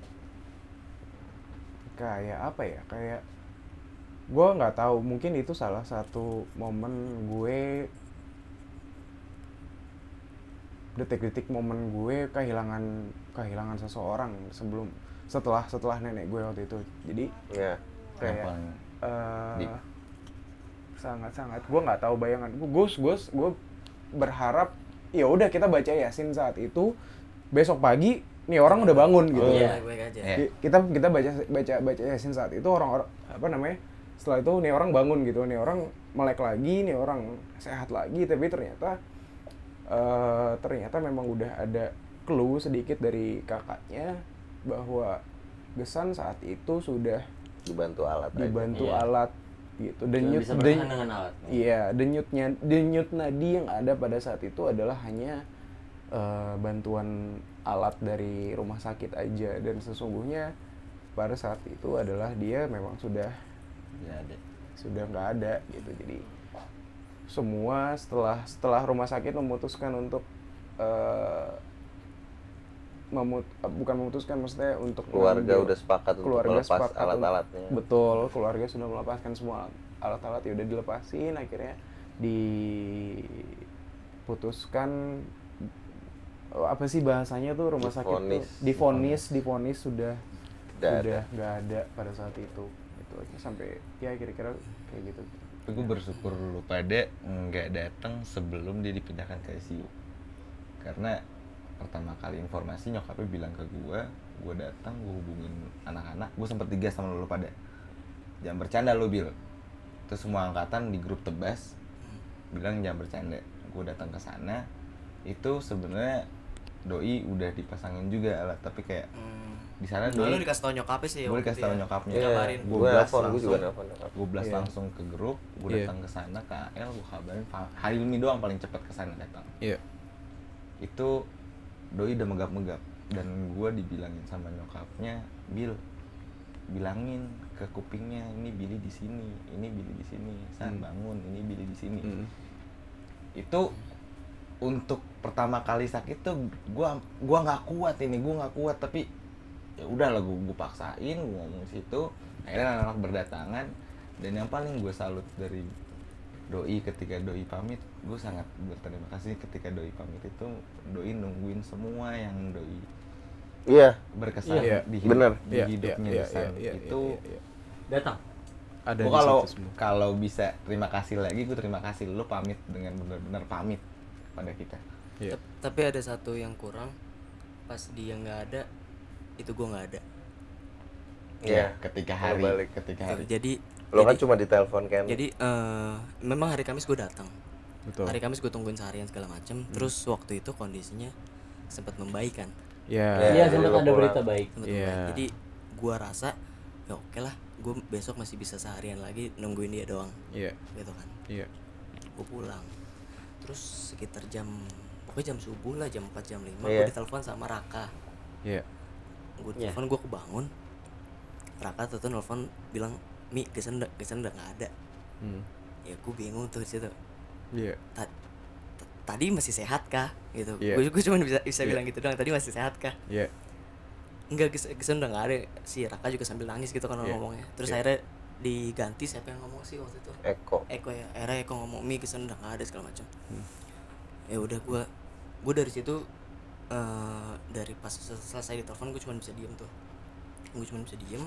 kayak apa ya kayak gue nggak tahu mungkin itu salah satu momen gue detik-detik momen gue kehilangan kehilangan seseorang sebelum setelah setelah nenek gue waktu itu. Jadi ya Yang kayak paling eh, deep. sangat-sangat gue nggak tahu bayangan. Gue gue gue gue berharap ya udah kita baca yasin saat itu besok pagi nih orang udah bangun gitu. Oh, iya. Baik aja. Iya. Ki- kita kita baca baca baca yasin saat itu orang orang apa namanya setelah itu nih orang bangun gitu. Nih orang melek lagi nih orang sehat lagi tapi ternyata eh ternyata memang udah ada clue sedikit dari kakaknya bahwa Gesan saat itu sudah dibantu alat aja. dibantu Iya. alat gitu Cuma denyut bisa den- alat. Iya, denyutnya denyut nadi yang ada pada saat itu adalah hanya eh, bantuan alat dari rumah sakit aja dan sesungguhnya pada saat itu adalah dia memang sudah ya ada. sudah nggak ada gitu. Jadi semua setelah setelah rumah sakit memutuskan untuk eh, memut eh, bukan memutuskan maksudnya untuk keluarga udah sepakat untuk keluarga melepas sepakat untuk- alat-alatnya Betul, keluarga sudah melepaskan semua alat-alat ya udah dilepasin akhirnya diputuskan oh, apa sih bahasanya tuh rumah sakit tuh Divonis. difonis difonis sudah Nggak ada. sudah nggak ada pada saat itu itu aja sampai ya kira-kira kayak gitu Tapi gue bersyukur lu pada nggak datang sebelum dia dipindahkan ke ICU. Karena pertama kali informasi nyokapnya bilang ke gue, gue datang, gue hubungin anak-anak, gue sempet digas sama lu pada. Jangan bercanda lu Bil. Terus semua angkatan di grup tebas bilang jangan bercanda gue datang ke sana itu sebenarnya doi udah dipasangin juga alat tapi kayak Hmm. Di sana Nah, lu doi dikasih tau nyokapnya sih gue dikasih tau ya. nyokapnya Iya, Ngabarin. gue gue blast nelfon gue juga langsung nelfon gue blast Iya. langsung ke grup gue Iya. datang ke sana ke AL gue kabarin hari ini doang paling cepet ke sana datang Iya. itu doi udah megap-megap dan gue dibilangin sama nyokapnya Bill bilangin ke kupingnya ini Billy di sini ini Billy di sini san Hmm. bangun ini Billy di sini Hmm. itu untuk pertama kali sakit tuh gua gua nggak kuat ini gua nggak kuat tapi ya udahlah gua, gua paksain gua ngomong situ akhirnya anak-anak berdatangan dan yang paling gue salut dari doi ketika doi pamit gue sangat berterima kasih ketika doi pamit itu doi nungguin semua yang doi Iya, berkesan Iya. di, hidup, Bener. di Iya, hidupnya iya, Desan. iya, iya, itu iya, iya. datang ada kalau kalau bisa terima kasih lagi gue terima kasih lu pamit dengan benar-benar pamit pada kita Iya. Tep- Tapi ada satu yang kurang pas dia nggak ada itu gua nggak ada. Iya. ketika Kalau hari balik. ketika hari Jadi Lo kan cuma ditelepon kan. jadi eh, memang hari Kamis gue datang. betul Hari Kamis gue tungguin seharian segala macem. Terus waktu itu kondisinya sempat membaik kan. ya Iya, iya jadi sempat ada pulang. berita baik Sempet Iya. membaik. Jadi gua rasa ya oke lah. Gue besok masih bisa seharian lagi nungguin dia doang. iya Gitu kan. iya Gue pulang. Terus sekitar jam pokoknya jam subuh lah jam 4 jam 5 Iya. gue ditelepon sama Raka. iya gue Iya. telepon gue kebangun Raka tuh tuh nelfon bilang Mi kesan udah kesan udah nggak ada Hmm. ya gue bingung tuh situ iya Ta- ta- tadi masih sehat kah gitu Iya. gue cuma bisa bisa Iya. bilang gitu doang tadi masih sehat kah iya enggak kesan, udah nggak ada si Raka juga sambil nangis gitu kan Iya. ngomongnya terus Iya. akhirnya diganti siapa yang ngomong sih waktu itu Eko. Eko ya akhirnya Eko ngomong Mi kesan udah nggak ada segala macam Hmm. ya udah gue gue dari situ eh, dari pas sel- selesai ditelepon gue cuma bisa diem tuh. Gue cuma bisa diem.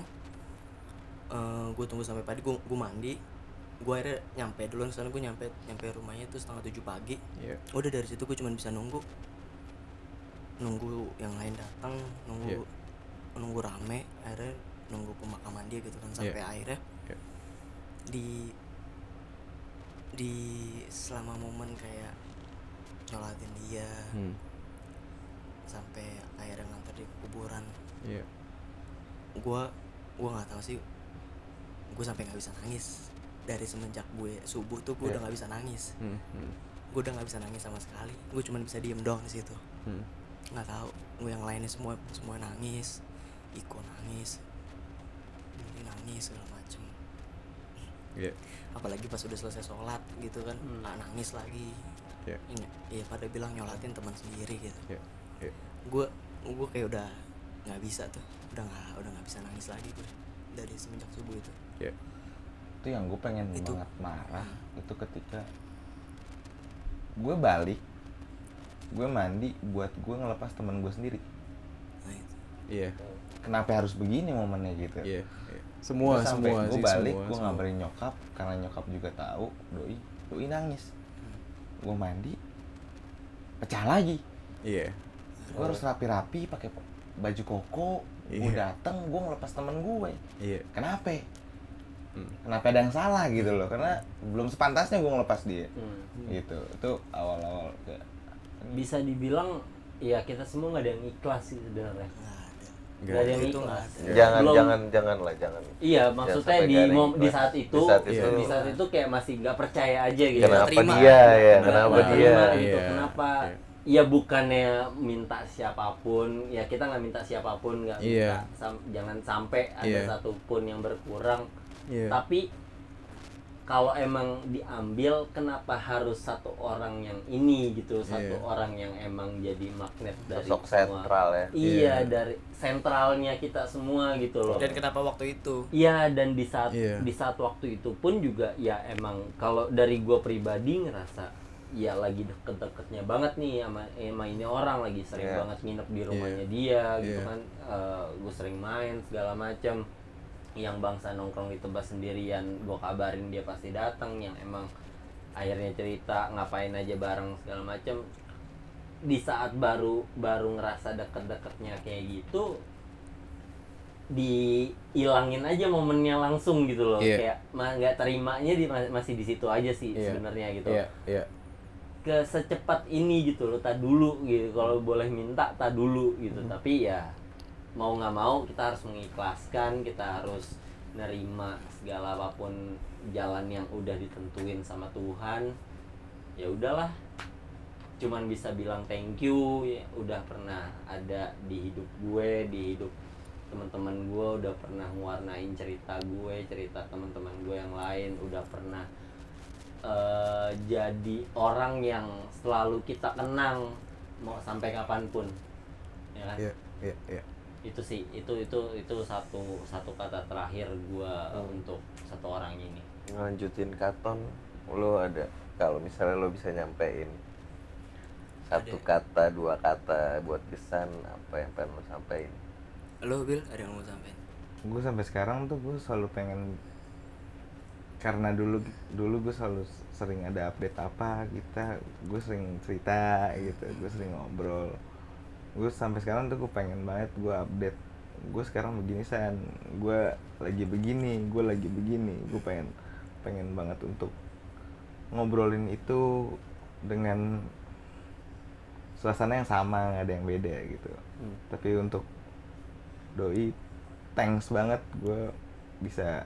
Gue tunggu sampai pagi gue gue mandi. Gue akhirnya nyampe duluan sana gue nyampe nyampe rumahnya tuh setengah tujuh pagi. Iya. Udah dari situ gue cuma bisa nunggu. Nunggu yang lain datang nunggu Iya. nunggu rame akhirnya nunggu pemakaman dia gitu kan sampai akhirnya Iya. di di selama momen kayak nyolatin dia Hmm. Sampai akhirnya nganter di kuburan. Iya. Gua gua nggak tahu sih. Gue sampai nggak bisa nangis. Dari semenjak gue subuh tuh gue Iya. udah nggak bisa nangis. Hmm. Hmm. gue udah nggak bisa nangis sama sekali. Gue cuma bisa diem doang di situ. Hmm. nggak tahu. Gue yang lainnya semua semua nangis. Iko nangis. Billy nangis segala macem. Iya. Apalagi pas udah selesai sholat gitu kan ah, nangis lagi. Iya. Iya, iya pada bilang nyolatin teman sendiri gitu. Iya gue gue kayak udah nggak bisa tuh. Udah nggak udah nggak bisa nangis lagi gue dari semenjak subuh itu. Iya itu yang gue pengen Itu. banget marah. Itu ketika gue balik gue mandi buat gue ngelepas teman gue sendiri. Nah itu. Iya. Kenapa harus begini momennya gitu? Iya iya. semua Terus sampai semua gue balik semua, gue semua. ngabarin nyokap karena nyokap juga tahu doi doi nangis. Gue mandi pecah lagi. Iya gue harus rapi-rapi pakai baju koko gue Iya. dateng gue ngelepas temen gue iya kenapa Hmm. kenapa ada yang salah gitu loh karena belum sepantasnya gue ngelepas dia Hmm. gitu itu awal-awal kayak bisa dibilang ya kita semua nggak ada yang ikhlas sih sebenarnya ada nggak ada yang Itu ikhlas. Jangan Belum- jangan jangan lah jangan. iya maksudnya sampai di mom- di saat itu Di saat itu. di saat itu kayak masih nggak percaya aja gitu Kenapa terima. dia ya? Kenapa dia? terima gitu. Iya, kenapa iya. Ya bukannya minta siapa pun ya kita nggak minta siapa pun nggak Iya. minta sam- jangan sampai ada Iya. satupun yang berkurang iya tapi kalau emang diambil kenapa harus satu orang yang ini gitu satu Iya. orang yang emang jadi magnet dari Sosok semua sentral ya. iya Iya. dari sentralnya kita semua gitu loh dan kenapa waktu itu Iya dan di saat Iya. di saat waktu itu pun juga ya emang kalau dari gue pribadi ngerasa ya lagi deket-deketnya banget nih sama sama ini orang lagi sering Iya. banget nginep di rumahnya Iya. dia gitu Iya. kan gue sering main segala macam yang bangsa nongkrong di tebas sendirian gue kabarin dia pasti datang yang emang akhirnya cerita ngapain aja bareng segala macam di saat baru baru ngerasa deket-deketnya kayak gitu dihilangin aja momennya langsung gitu loh Iya. kayak nggak terimanya di, masih di situ aja sih Iya. sebenarnya gitu Iya, iya. Ke secepat ini gitu loh tak dulu gitu. Kalau boleh minta tak dulu gitu. Tapi ya mau nggak mau kita harus mengikhlaskan kita harus nerima segala apa pun jalan yang udah ditentuin sama Tuhan. Ya udahlah. Cuman bisa bilang thank you ya udah pernah ada di hidup gue di hidup teman-teman gue udah pernah mewarnain cerita gue cerita teman-teman gue yang lain udah pernah eh, jadi orang yang selalu kita kenang mau sampai kapan pun. Ya kan? Iya, iya, iya. itu sih itu itu itu satu satu kata terakhir gua eh, untuk satu orang ini. Ngelanjutin katon, lo ada kalau misalnya lo bisa nyampein satu kata, dua kata buat kesan apa yang pengen lo sampein. lo Bil ada yang mau sampein gue sampai sekarang tuh gue selalu pengen karena dulu dulu gue selalu sering ada update apa kita gue sering cerita gitu gue sering ngobrol. Gue sampai sekarang tuh gue pengen banget gue update. Gue sekarang begini san. Gue lagi begini gue lagi begini. Gue pengen pengen banget untuk ngobrolin itu dengan suasana yang sama nggak ada yang beda gitu. Tapi untuk doi thanks banget gue bisa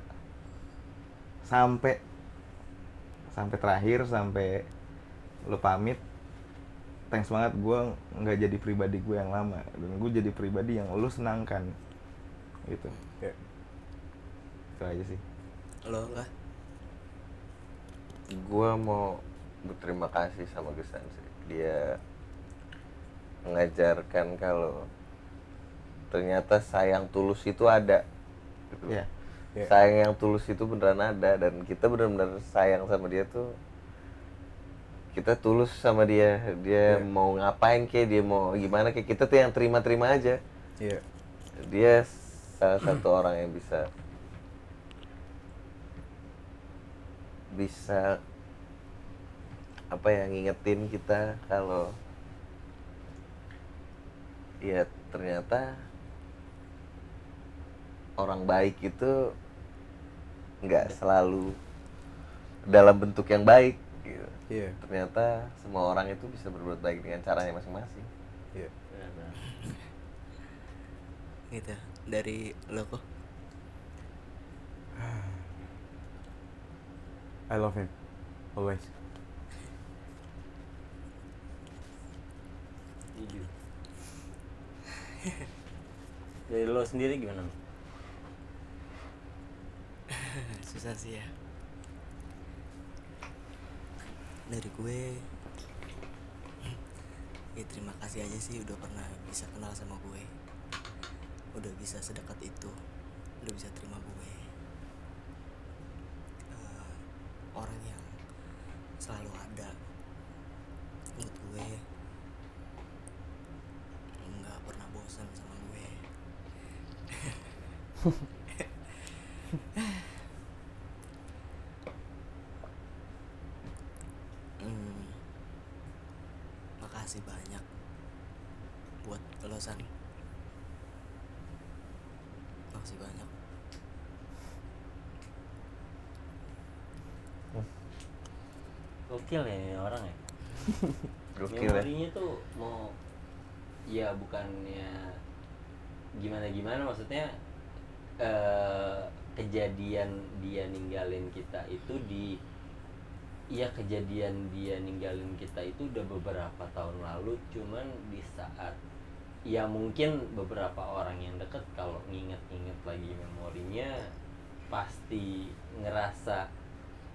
sampai sampai terakhir sampai lo pamit thanks banget gue nggak jadi pribadi gue yang lama dan gue jadi pribadi yang lo senangkan gitu Iya. itu aja sih lo lah Gua mau berterima kasih sama Gesan sih. Dia mengajarkan kalau ternyata sayang tulus itu ada. Gitu. Iya. Iya. Sayang yang tulus itu beneran ada dan kita benar-benar sayang sama dia tuh kita tulus sama dia dia Iya. mau ngapain kayak dia mau gimana kayak kita tuh yang terima-terima aja Iya. dia salah satu [clears throat] orang yang bisa bisa apa ya ngingetin kita kalau ya ternyata orang baik itu nggak selalu dalam bentuk yang baik gitu. Iya. ternyata semua orang itu bisa berbuat baik dengan caranya masing-masing Iya. gitu dari lo kok [sighs] I love him. Always. Dari lo sendiri gimana? [laughs] susah sih ya. Dari gue ya terima kasih aja sih udah pernah bisa kenal sama gue. Udah bisa sedekat itu udah bisa terima gue. Eh, orang yang selalu ada buat gue nggak pernah bosan sama gue [laughs] Hmm. Makasih banyak buat lo San. Makasih banyak. gokil ya ini orang ya gokil ya memorinya tuh mau ya bukannya gimana gimana maksudnya eh kejadian dia ninggalin kita itu di Iya kejadian dia ninggalin kita itu udah beberapa tahun lalu cuman di saat ya mungkin beberapa orang yang deket kalau nginget-nginget lagi memorinya pasti ngerasa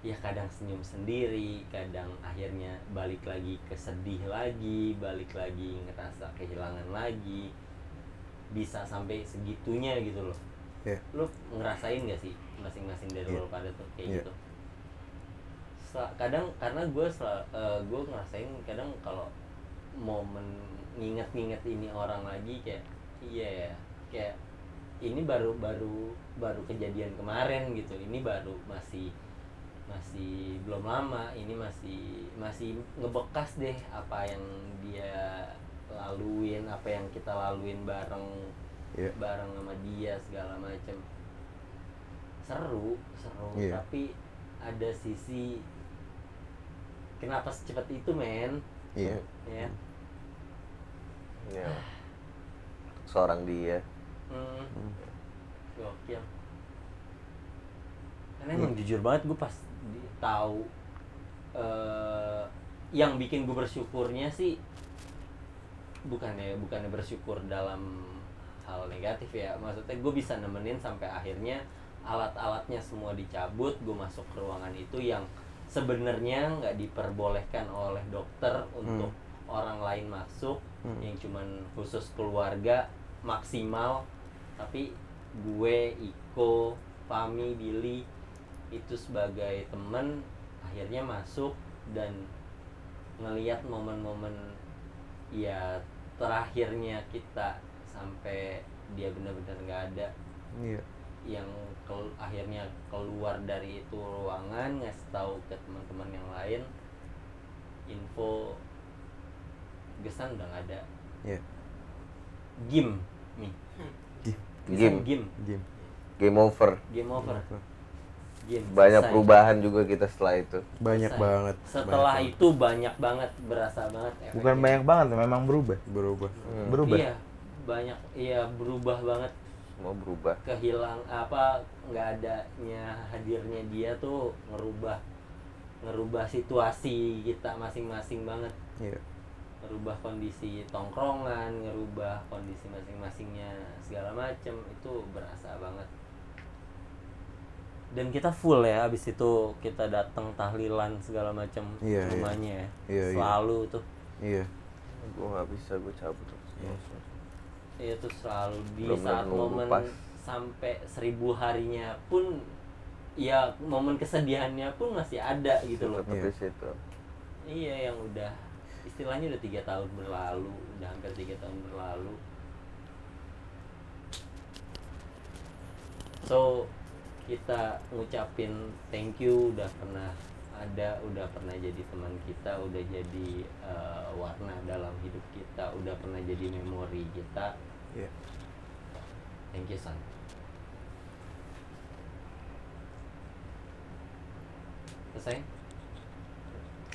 ya kadang senyum sendiri kadang akhirnya balik lagi ke sedih lagi balik lagi ngerasa kehilangan lagi bisa sampai segitunya gitu loh Iya. lu ngerasain gak sih masing-masing dari Iya. lo pada tuh kayak Iya. gitu kadang karena gue gue ngerasain kadang kalau momen nginget-nginget ini orang lagi kayak iya ya kayak ini baru baru baru kejadian kemarin gitu ini baru masih masih belum lama ini masih masih ngebekas deh apa yang dia laluin apa yang kita laluin bareng Iya. bareng sama dia segala macem seru seru Iya. tapi ada sisi kenapa secepat itu men? Iya. ya. Ya seorang dia. Hmm. gokil. Karena emang jujur banget gue pas tahu eh yang bikin gue bersyukurnya sih bukannya bukannya bersyukur dalam hal negatif ya. Maksudnya gue bisa nemenin sampai akhirnya alat-alatnya semua dicabut gue masuk ke ruangan itu yang sebenarnya nggak diperbolehkan oleh dokter untuk orang lain masuk yang cuman khusus keluarga maksimal. Tapi gue Iko Fami Billy itu sebagai temen akhirnya masuk dan ngelihat momen-momen ya terakhirnya kita sampai dia benar-benar nggak ada. Iya. Yang kel- akhirnya keluar dari itu ruangan ngasih tahu ke teman-teman yang lain info gesan udah nggak ada Iya. game nih game game Game. game over game over game banyak selesai. perubahan juga kita setelah itu Banyak Selesai. banget. setelah banyak itu banyak banget berasa banget Bukan banyak banget, memang berubah. berubah. Berubah. iya banyak iya berubah banget semua berubah kehilang apa nggak adanya hadirnya dia tuh ngerubah ngerubah situasi kita masing-masing banget Iya. ngerubah kondisi tongkrongan ngerubah kondisi masing-masingnya segala macem itu berasa banget dan kita full ya abis itu kita datang tahlilan segala macam Iya, iya. rumahnya ya Iya, iya. selalu tuh Iya. gue nggak bisa gue cabut itu Iya, selalu di Bener-bener saat momen pas. sampai seribu harinya pun ya momen kesedihannya pun masih ada gitu loh Iya. di situ iya yang udah istilahnya udah tiga tahun berlalu udah hampir tiga tahun berlalu so kita ngucapin thank you udah pernah ada udah pernah jadi teman kita udah jadi eh, warna dalam hidup kita udah pernah jadi memori kita Iya. thank you son selesai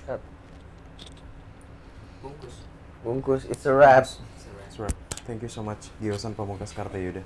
Cut. bungkus bungkus it's a wrap That's right. Thank you so much Giosan Pamungkas Kartayuda.